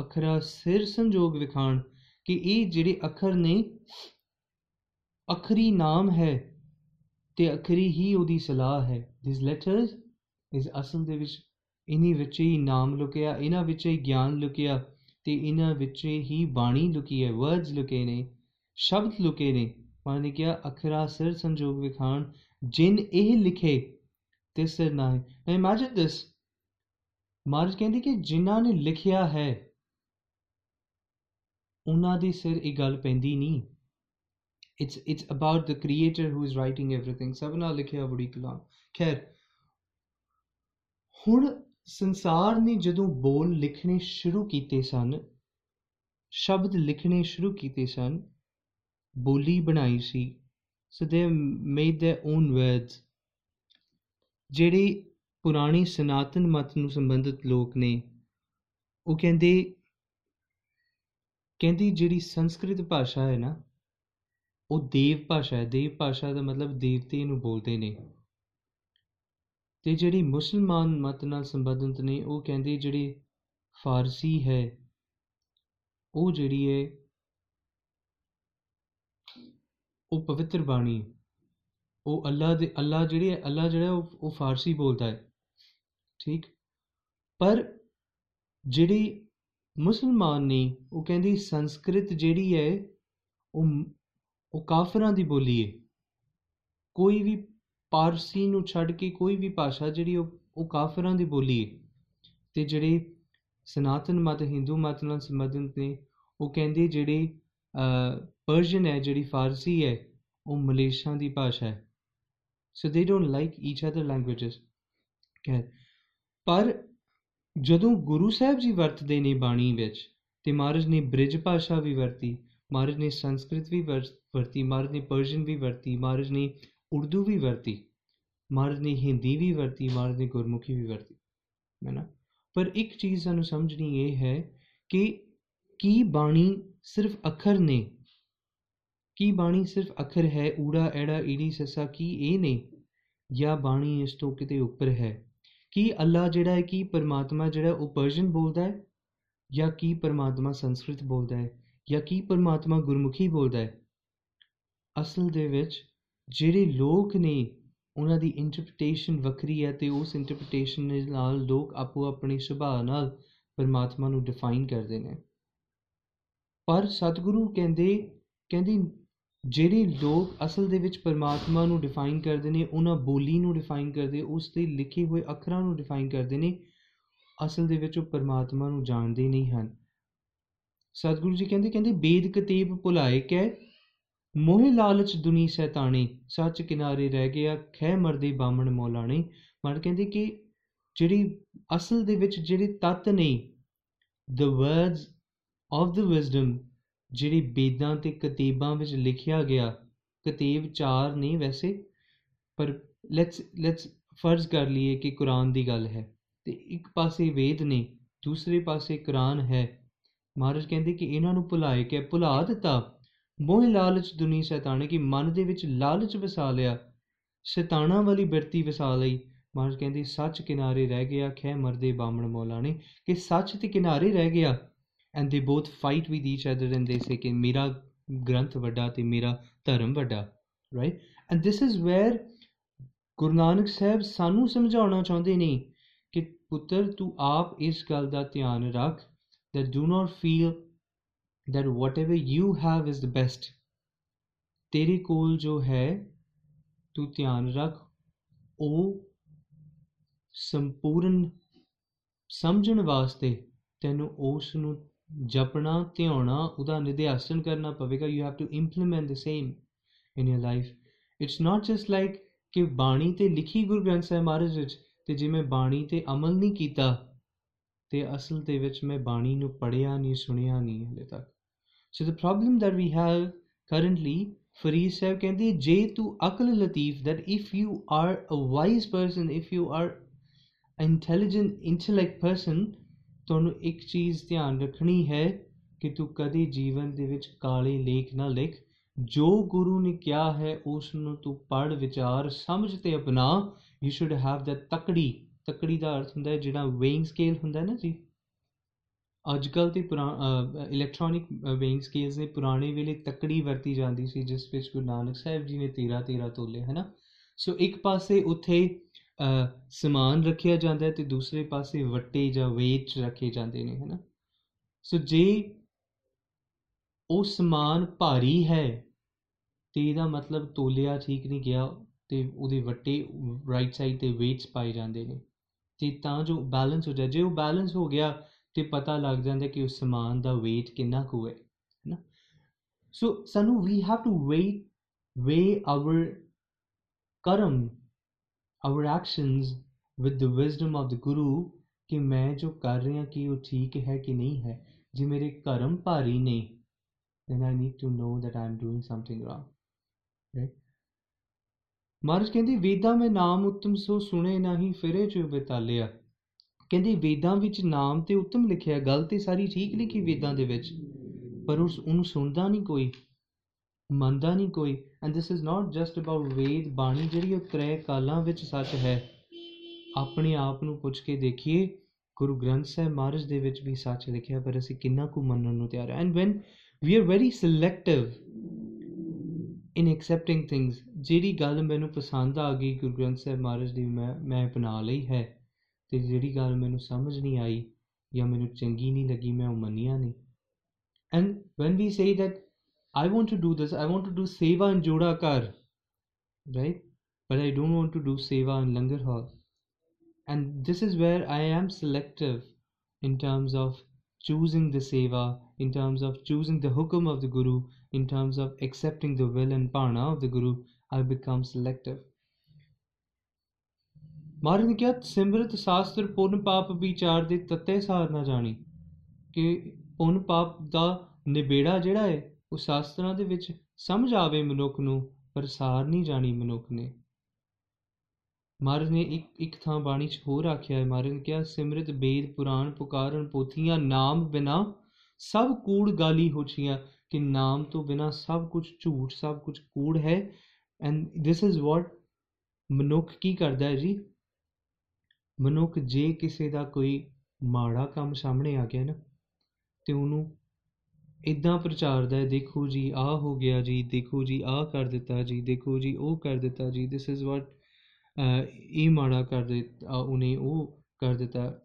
ਅਖਰਾ ਸਿਰ ਸੰਜੋਗ ਵਿਖਾਣ। ਕਿ ਇਹ ਜਿਹੜੇ ਅੱਖਰ ਨੇ, ਅਖਰੀ ਨਾਮ ਹੈ ਤੇ ਅਖਰੀ ਹੀ ਉਹਦੀ ਸਲਾਹ ਹੈ। ਥਿਸ ਲੈਟਰਸ ਇਸ ਅਸਲ ਦੇ ਵਿੱਚ ਇਨੀ ਵਿੱਚ ਹੀ ਨਾਮ ਲੁਕਿਆ ਇਹਨਾਂ ਵਿੱਚ ਹੀ ਗਿਆਨ ਲੁਕਿਆ ਤੇ ਇਹਨਾਂ ਵਿੱਚ ਹੀ ਬਾਣੀ ਲੁਕੀ ਹੈ ਵਰਡਸ ਲੁਕੇ ਨੇ, ਸ਼ਬਦ ਲੁਕੇ ਨੇ। ਮਾਨੇ ਕਿਹਾ, ਅਖਰਾ ਸਿਰ ਸੰਜੋਗ ਵਿਖਾਣ, ਜਿਨ ਇਹ ਲਿਖੇ, ਤੇ ਸਿਰ ਨਾ ਹੈ। ਨਾ ਇਮੇਜਿਨ ਦਿਸ ਮਾਰਜ ਕਹਿੰਦੀ ਕਿ ਜਿਨ੍ਹਾਂ ਨੇ ਲਿਖਿਆ ਹੈ ਉਹਨਾਂ ਦੇ ਸਿਰ ਇਹ ਗੱਲ ਪੈਂਦੀ ਨਹੀਂ। It's it's about the creator who is writing everything ਸਭ ਨਾਲ ਲਿਖਿਆ ਬੜੀ ਕਲਾਮ। ਖੈਰ, ਹੁਣ ਸੰਸਾਰ ਨੇ ਜਦੋਂ ਬੋਲ ਲਿਖਣੇ ਸ਼ੁਰੂ ਕੀਤੇ ਸਨ, ਸ਼ਬਦ ਲਿਖਣੇ ਸ਼ੁਰੂ ਕੀਤੇ ਸਨ, ਬੋਲੀ ਬਣਾਈ ਸੀ so they made their own words ਜਿਹੜੇ ਪੁਰਾਣੀ ਸਨਾਤਨ ਮਤ ਨੂੰ ਸੰਬੰਧਿਤ ਲੋਕ ਨੇ, ਉਹ ਕਹਿੰਦੇ, ਕਹਿੰਦੀ ਜਿਹੜੀ ਸੰਸਕ੍ਰਿਤ ਭਾਸ਼ਾ ਹੈ ਨਾ, ਉਹ ਦੇਵ ਭਾਸ਼ਾ ਹੈ, ਦੇਵ ਭਾਸ਼ਾ ਦਾ ਮਤਲਬ ਦੇਵਤੇ ਨੂੰ ਬੋਲਦੇ ਨੇ। ਤੇ ਜਿਹੜੀ ਮੁਸਲਮਾਨ ਮਤ ਨਾਲ ਸੰਬੰਧਿਤ ਨੇ, ਉਹ ਕਹਿੰਦੇ ਜਿਹੜੀ ਫਾਰਸੀ ਹੈ, ਉਹ ਜਿਹੜੀ ਹੈ, ਉਹ ਪਵਿੱਤਰ ਬਾਣੀ ਉਹ ਅੱਲਾ ਦੇ, ਅੱਲਾ ਜਿਹੜੇ ਹੈ, ਅੱਲਾ ਜਿਹੜਾ ਉਹ ਉਹ ਫਾਰਸੀ ਬੋਲਦਾ ਹੈ। ਠੀਕ? ਪਰ ਜਿਹੜੀ ਮੁਸਲਮਾਨ ਨੇ, ਉਹ ਕਹਿੰਦੀ ਸੰਸਕ੍ਰਿਤ ਜਿਹੜੀ ਹੈ, ਉਹ ਉਹ ਕਾਫਰਾਂ ਦੀ ਬੋਲੀ ਹੈ। ਕੋਈ ਵੀ ਪਾਰਸੀ ਨੂੰ ਛੱਡ ਕੇ ਕੋਈ ਵੀ ਭਾਸ਼ਾ ਜਿਹੜੀ ਉਹ ਉਹ ਕਾਫਰਾਂ ਦੀ ਬੋਲੀ ਹੈ ਤੇ ਜਿਹੜੇ ਸਨਾਤਨ ਮਤ, ਹਿੰਦੂ ਮਤ ਨਾਲ ਸੰਬੰਧਿਤ ਨੇ, ਉਹ ਕਹਿੰਦੇ ਜਿਹੜੇ ਪਰਸ਼ੀਅਨ ਹੈ, ਜਿਹੜੀ ਫਾਰਸੀ ਹੈ, ਉਹ ਮਲੇਸ਼ੀਆ ਦੀ ਭਾਸ਼ਾ ਹੈ। So they don't like each other languages ਕਿ ਪਰ ਜਦੋਂ ਗੁਰੂ ਸਾਹਿਬ ਜੀ ਵਰਤਦੇ ਨੇ ਬਾਣੀ ਵਿੱਚ, ਤੇ ਮਹਾਰਾਜ ਨੇ ਬ੍ਰਿਜ ਭਾਸ਼ਾ ਵੀ ਵਰਤੀ, ਮਹਾਰਾਜ ਨੇ ਸੰਸਕ੍ਰਿਤ ਵੀ ਵਰਤੀ, ਮਹਾਰਾਜ ਨੇ ਪਰਸ਼ੀਅਨ ਵੀ ਵਰਤੀ, ਮਹਾਰਾਜ ਨੇ ਉਰਦੂ ਵੀ ਵਰਤੀ ਮਹਾਰਾਜ ਨੇ ਹਿੰਦੀ ਵੀ ਵਰਤੀ ਮਹਾਰਾਜ ਨੇ ਗੁਰਮੁਖੀ ਵੀ ਵਰਤੀ, ਹੈ ਨਾ? ਪਰ ਇੱਕ ਚੀਜ਼ ਸਾਨੂੰ ਸਮਝਣੀ ਇਹ ਹੈ ਕਿ ਕੀ ਬਾਣੀ ਸਿਰਫ ਅੱਖਰ ਨੇ, ਕੀ ਬਾਣੀ ਸਿਰਫ ਅੱਖਰ ਹੈ, ਊੜਾ, ਐੜਾ, ਈੜੀ, ਸੱਸਾ, ਕੀ ਇਹ ਨੇ, ਜਾਂ ਬਾਣੀ ਇਸ ਤੋਂ ਕਿਤੇ ਉੱਪਰ ਹੈ? ਕੀ ਅੱਲਾ ਜਿਹੜਾ ਹੈ, ਕੀ ਪਰਮਾਤਮਾ ਜਿਹੜਾ ਉਹ ਪਰਸ਼ੀਅਨ ਬੋਲਦਾ ਹੈ, ਜਾਂ ਕੀ ਪਰਮਾਤਮਾ ਸੰਸਕ੍ਰਿਤ ਬੋਲਦਾ ਹੈ, ਜਾਂ ਕੀ ਪਰਮਾਤਮਾ ਗੁਰਮੁਖੀ ਬੋਲਦਾ ਹੈ? ਅਸਲ ਦੇ ਵਿੱਚ ਜਿਹੜੇ ਲੋਕ ਨੇ, ਉਹਨਾਂ ਦੀ ਇੰਟਰਪ੍ਰੀਟੇਸ਼ਨ ਵੱਖਰੀ ਹੈ ਤੇ ਉਸ ਇੰਟਰਪ੍ਰੀਟੇਸ਼ਨ ਦੇ ਨਾਲ ਲੋਕ ਆਪੋ ਆਪਣੀ ਸੁਭਾਅ ਨਾਲ ਪਰਮਾਤਮਾ ਨੂੰ ਡਿਫਾਈਨ ਕਰਦੇ ਨੇ। ਪਰ ਸਤਿਗੁਰੂ ਕਹਿੰਦੇ, ਕਹਿੰਦੀ ਜਿਹੜੇ ਲੋਕ ਅਸਲ ਦੇ ਵਿੱਚ ਪਰਮਾਤਮਾ ਨੂੰ ਡਿਫਾਈਨ ਕਰਦੇ ਨੇ, ਉਹਨਾਂ ਬੋਲੀ ਨੂੰ ਡਿਫਾਈਨ ਕਰਦੇ, ਉਸ ਦੇ ਲਿਖੇ ਹੋਏ ਅੱਖਰਾਂ ਨੂੰ ਡਿਫਾਈਨ ਕਰਦੇ ਨੇ, ਅਸਲ ਦੇ ਵਿੱਚ ਉਹ ਪਰਮਾਤਮਾ ਨੂੰ ਜਾਣਦੇ ਨਹੀਂ ਹਨ। ਸਤਿਗੁਰੂ ਜੀ ਕਹਿੰਦੇ ਕਹਿੰਦੇ ਬੇਦ ਕਤੇਬ ਭੁਲਾਏ ਕੈ ਮੋਹ ਲਾਲਚ ਦੁਨੀ ਸੈਤਾਣੀ ਸੱਚ ਕਿਨਾਰੇ ਰਹਿ ਗਿਆ ਖੈ ਮਰਦੇ ਬਾਮਣ ਮੌਲਾਣੇ। ਮਨ ਕਹਿੰਦੇ ਕਿ ਜਿਹੜੀ ਅਸਲ ਦੇ ਵਿੱਚ ਜਿਹੜੇ ਤੱਤ ਨੇ, the words of the wisdom, ਜਿਹੜੀ ਵੇਦਾਂ ਤੇ ਕਤੀਬਾਂ ਵਿੱਚ ਲਿਖਿਆ ਗਿਆ, ਕਤੀਬ ਚਾਰ ਨਹੀਂ ਵੈਸੇ, ਪਰ ਲੈਟਸ ਲੈਟਸ ਫਰਜ਼ ਕਰ ਲਈਏ ਕਿ ਕੁਰਾਨ ਦੀ ਗੱਲ ਹੈ। ਤੇ ਇੱਕ ਪਾਸੇ ਵੇਦ ਨੇ, ਦੂਸਰੇ ਪਾਸੇ ਕੁਰਾਨ ਹੈ। ਮਹਾਰਾਜ ਕਹਿੰਦੇ ਕਿ ਇਹਨਾਂ ਨੂੰ ਭੁਲਾਏ ਕੇ ਭੁਲਾ ਦਿੱਤਾ। ਮੋਹ ਲਾਲਚ ਦੁਨੀ ਸ਼ੈਤਾਨੇ ਕਿ ਮਨ ਦੇ ਵਿੱਚ ਲਾਲਚ ਵਸਾ ਲਿਆ। ਸ਼ੈਤਾਨਾਂ ਵਾਲੀ ਬਿਰਤੀ ਵਸਾ ਲਈ। ਮਹਾਰਾਜ ਕਹਿੰਦੇ, ਸੱਚ ਕਿਨਾਰੇ ਰਹਿ ਗਿਆ ਖੈ ਮਰਦੇ ਬਾਮਣ ਮੌਲਾ ਨੇ। ਕਿ ਸੱਚ ਤੇ ਕਿਨਾਰੇ ਰਹਿ ਗਿਆ and they both fight with each other and they say ਕਿ ਮੇਰਾ ਗ੍ਰੰਥ ਵੱਡਾ ਤੇ ਮੇਰਾ ਧਰਮ ਵੱਡਾ right and this is where Guru Nanak Sahib ਸਾਨੂੰ ਸਮਝਾਉਣਾ ਚਾਹੁੰਦੇ ਨੇ ਕਿ ਪੁੱਤਰ, ਤੂੰ ਆਪ ਇਸ ਗੱਲ ਦਾ ਧਿਆਨ ਰੱਖ that do not feel that whatever you have is the best. ਤੇਰੇ ਕੋਲ ਜੋ ਹੈ ਤੂੰ ਧਿਆਨ ਰੱਖ ਉਹ ਸੰਪੂਰਨ ਸਮਝਣ ਵਾਸਤੇ ਤੈਨੂੰ ਉਸ ਨੂੰ ਜਪਣਾ ਧਿਆਉਣਾ ਉਹਦਾ ਨਿਧਿਆਸਨ ਕਰਨਾ ਪਵੇਗਾ you have to implement the same in your life it's not just like ਕਿ ਬਾਣੀ ਤੇ ਲਿਖੀ ਗੁਰੂ ਗ੍ਰੰਥ ਸਾਹਿਬ ਮਹਾਰਾਜ ਵਿੱਚ ਤੇ ਜੇ ਮੈਂ ਬਾਣੀ ਤੇ ਅਮਲ ਨਹੀਂ ਕੀਤਾ ਤੇ ਅਸਲ ਦੇ ਵਿੱਚ ਮੈਂ ਬਾਣੀ ਨੂੰ ਪੜਿਆ ਨਹੀਂ ਸੁਣਿਆ ਨਹੀਂ ਹਲੇ ਤੱਕ so the problem that we have currently Farid Sahib ਕਹਿੰਦੇ ਜੇ ਤੂੰ ਅਕਲ Latif that if you are a wise person if you are intelligent intellect person ਤੁਹਾਨੂੰ ਇੱਕ ਚੀਜ਼ ਧਿਆਨ ਰੱਖਣੀ ਹੈ ਕਿ ਤੂੰ ਕਦੇ ਜੀਵਨ ਦੇ ਵਿੱਚ ਕਾਲੇ ਲੇਖ ਨਾ ਲਿਖ ਜੋ ਗੁਰੂ ਨੇ ਕਿਹਾ ਹੈ ਉਸ ਨੂੰ ਤੂੰ ਪੜ ਵਿਚਾਰ ਸਮਝ ਤੇ ਅਪਣਾ ਯੂ ਸ਼ੁੱਡ ਹੈਵ ਦੈਟ ਤਕੜੀ ਤਕੜੀ ਦਾ ਅਰਥ ਹੁੰਦਾ ਹੈ ਜਿਹੜਾ ਵੇਇੰਗ ਸਕੇਲ ਹੁੰਦਾ ਹੈ ਨਾ ਜੀ ਅੱਜ ਕੱਲ ਤੇ ਇਲੈਕਟ੍ਰੋਨਿਕ ਵੇਇੰਗ ਸਕੇਲਸ ਨੇ ਪੁਰਾਣੇ ਵੇਲੇ ਤਕੜੀ ਵਰਤੀ ਜਾਂਦੀ ਸੀ, ਜਿਸ ਵਿੱਚ ਗੁਰੂ ਨਾਨਕ ਸਾਹਿਬ ਜੀ ਨੇ 13 13 ਤੋਲੇ, ਹਨਾ? ਸੋ ਇੱਕ ਪਾਸੇ ਉੱਥੇ ਸਮਾਨ ਰੱਖਿਆ ਜਾਂਦਾ ਹੈ ਤੇ ਦੂਸਰੇ ਪਾਸੇ ਵੱਟੇ ਜਾਂ ਵੇਚ ਰੱਖੇ ਜਾਂਦੇ ਨੇ, ਹਨਾ? ਸੋ ਜੇ ਉਹ ਸਮਾਨ ਭਾਰੀ ਹੈ, ਤੇ ਇਹਦਾ ਮਤਲਬ ਤੋਲਿਆ ਠੀਕ ਨਹੀਂ ਗਿਆ ਤੇ ਉਹਦੇ ਵੱਟੇ ਰਾਈਟ ਸਾਈਡ ਤੇ ਵੇਟਸ ਪਾਏ ਜਾਂਦੇ ਨੇ, ਤੇ ਤਾਂ ਜੋ ਬੈਲੈਂਸ ਹੋ ਜਾਏ, ਜੇ ਉਹ ਬੈਲੈਂਸ ਹੋ ਗਿਆ ਤੇ ਪਤਾ ਲੱਗ ਜਾਂਦਾ ਕਿ ਉਸ ਸਮਾਨ ਦਾ weight ਕਿੰਨਾ ਕੁ ਹੈ ਹੈਨਾ ਸੋ ਸਾਨੂੰ we have to weigh our hour Karam our actions with the wisdom of the guru ਕਿ ਮੈਂ ਜੋ ਕਰ ਰਿਹਾ ਕਿ ਉਹ ਠੀਕ ਹੈ ਕਿ ਨਹੀਂ ਹੈ, ਜੇ ਮੇਰੇ ਕਰਮ ਭਾਰੀ ਨੇ, then I need to know that I'm doing something wrong. Right? ਮਹਾਰਾਜ ਕਹਿੰਦੇ, ਵੇਦਾਂ ਮੈਂ ਨਾਮ ਉਤਮ ਸੋ ਸੁਣੇ ਨਹੀਂ ਫਿਰੇ ਜੋ ਬਿਤਾਲਿਆ ਕਹਿੰਦੇ ਵੇਦਾਂ ਵਿੱਚ ਨਾਮ ਤੇ ਉਤਮ ਲਿਖਿਆ ਗੱਲ ਤੇ ਸਾਰੀ ਠੀਕ ਲਿਖੀ ਵੇਦਾਂ ਦੇ ਵਿੱਚ। ਪਰ ਉਸ, ਉਹਨੂੰ ਸੁਣਦਾ ਨਹੀਂ ਕੋਈ, ਮੰਨਦਾ ਨਹੀਂ ਕੋਈ। And this is not just about Ved ਬਾਣੀ ਜਿਹੜੀ ਉਹ ਤ੍ਰੈ ਕਾਲਾਂ ਵਿੱਚ ਸੱਚ ਹੈ। ਆਪਣੇ ਆਪ ਨੂੰ ਪੁੱਛ ਕੇ ਦੇਖੀਏ, ਗੁਰੂ ਗ੍ਰੰਥ ਸਾਹਿਬ ਮਹਾਰਾਜ ਦੇ ਵਿੱਚ ਵੀ ਸੱਚ ਲਿਖਿਆ, ਪਰ ਅਸੀਂ ਕਿੰਨਾ ਕੁ ਮੰਨਣ ਨੂੰ ਤਿਆਰ ਹਾਂ। And when we are very selective in accepting things ਜਿਹੜੀ ਗੱਲ ਮੈਨੂੰ ਪਸੰਦ ਆ ਗਈ ਗੁਰੂ ਗ੍ਰੰਥ ਸਾਹਿਬ ਮਹਾਰਾਜ ਦੀ, ਮੈਂ ਮੈਂ ਅਪਣਾ ਲਈ ਹੈ। ਤੇ ਜਿਹੜੀ ਗੱਲ ਮੈਨੂੰ ਸਮਝ ਨਹੀਂ ਆਈ ਜਾਂ ਮੈਨੂੰ ਚੰਗੀ ਨਹੀਂ ਲੱਗੀ ਮੈਂ ਉਹ ਮੰਨਿਆ ਨਹੀਂ and when we say that I want to do this. I want to do seva in Joda Kar, right? But I don't want to do seva in Langar Hall. And this is where I am selective in terms of choosing the seva, in terms of choosing the hukum of the Guru, in terms of accepting the will and parna of the Guru. I become selective. ਮਹਾਰਾਜ ਨੇ ਕਿਹਾ, ਸਿਮਰਤ ਸ਼ਾਸਤਰ ਪੁੰਨ ਪਾਪ ਵਿਚਾਰ ਦੇ ਤੱਤੇ ਸਾਰ ਨਾ ਜਾਣੀ। ਕਿ ਪੁੰਨ ਪਾਪ ਦਾ ਨਿਬੇੜਾ ਜਿਹੜਾ ਹੈ ਉਹ ਸ਼ਾਸਤਰਾਂ ਦੇ ਵਿੱਚ ਸਮਝ ਆਵੇ ਮਨੁੱਖ ਨੂੰ, ਪਰ ਸਾਰ ਨਹੀਂ ਜਾਣੀ ਮਨੁੱਖ ਨੇ। ਮਹਾਰਾਜ ਨੇ ਇੱਕ ਇੱਕ ਥਾਂ ਬਾਣੀ 'ਚ ਹੋਰ ਆਖਿਆ ਹੈ ਮਹਾਰਾਜ ਨੇ ਕਿਹਾ, ਸਿਮਰਿਤ ਬੇਦ ਪੁਰਾਣ ਪੁਕਾਰਨ ਪੋਥੀਆਂ ਨਾਮ ਬਿਨਾ ਸਭ ਕੂੜ ਗਾਲੀ ਹੋਛੀਆਂ ਕਿ ਨਾਮ ਤੋਂ ਬਿਨਾ ਸਭ ਕੁਝ ਝੂਠ, ਸਭ ਕੁਝ ਕੂੜ ਹੈ। ਐਂਡ ਥਿਸ ਇਜ਼ ਵਾਟ ਮਨੁੱਖ ਕੀ ਕਰਦਾ ਹੈ ਜੀ? ਮਨੁੱਖ ਜੇ ਕਿਸੇ ਦਾ ਕੋਈ ਮਾੜਾ ਕੰਮ ਸਾਹਮਣੇ ਆ ਗਿਆ ਨਾ, ਤੇ ਉਹਨੂੰ ਇਦਾਂ ਪ੍ਰਚਾਰਦਾ ਹੈ, ਦੇਖੋ ਜੀ, ਆਹ ਹੋ ਗਿਆ ਜੀ, ਦੇਖੋ ਜੀ, ਆਹ ਕਰ ਦਿੱਤਾ ਜੀ, ਦੇਖੋ ਜੀ, ਉਹ ਕਰ ਦਿੱਤਾ ਜੀ ਥਿਸ ਇਜ਼ ਵਾਟ ਇਹ ਮਾੜਾ ਕਰ ਦਿੱਤਾ ਉਹਨੇ ਉਹ ਕਰ ਦਿੱਤਾ।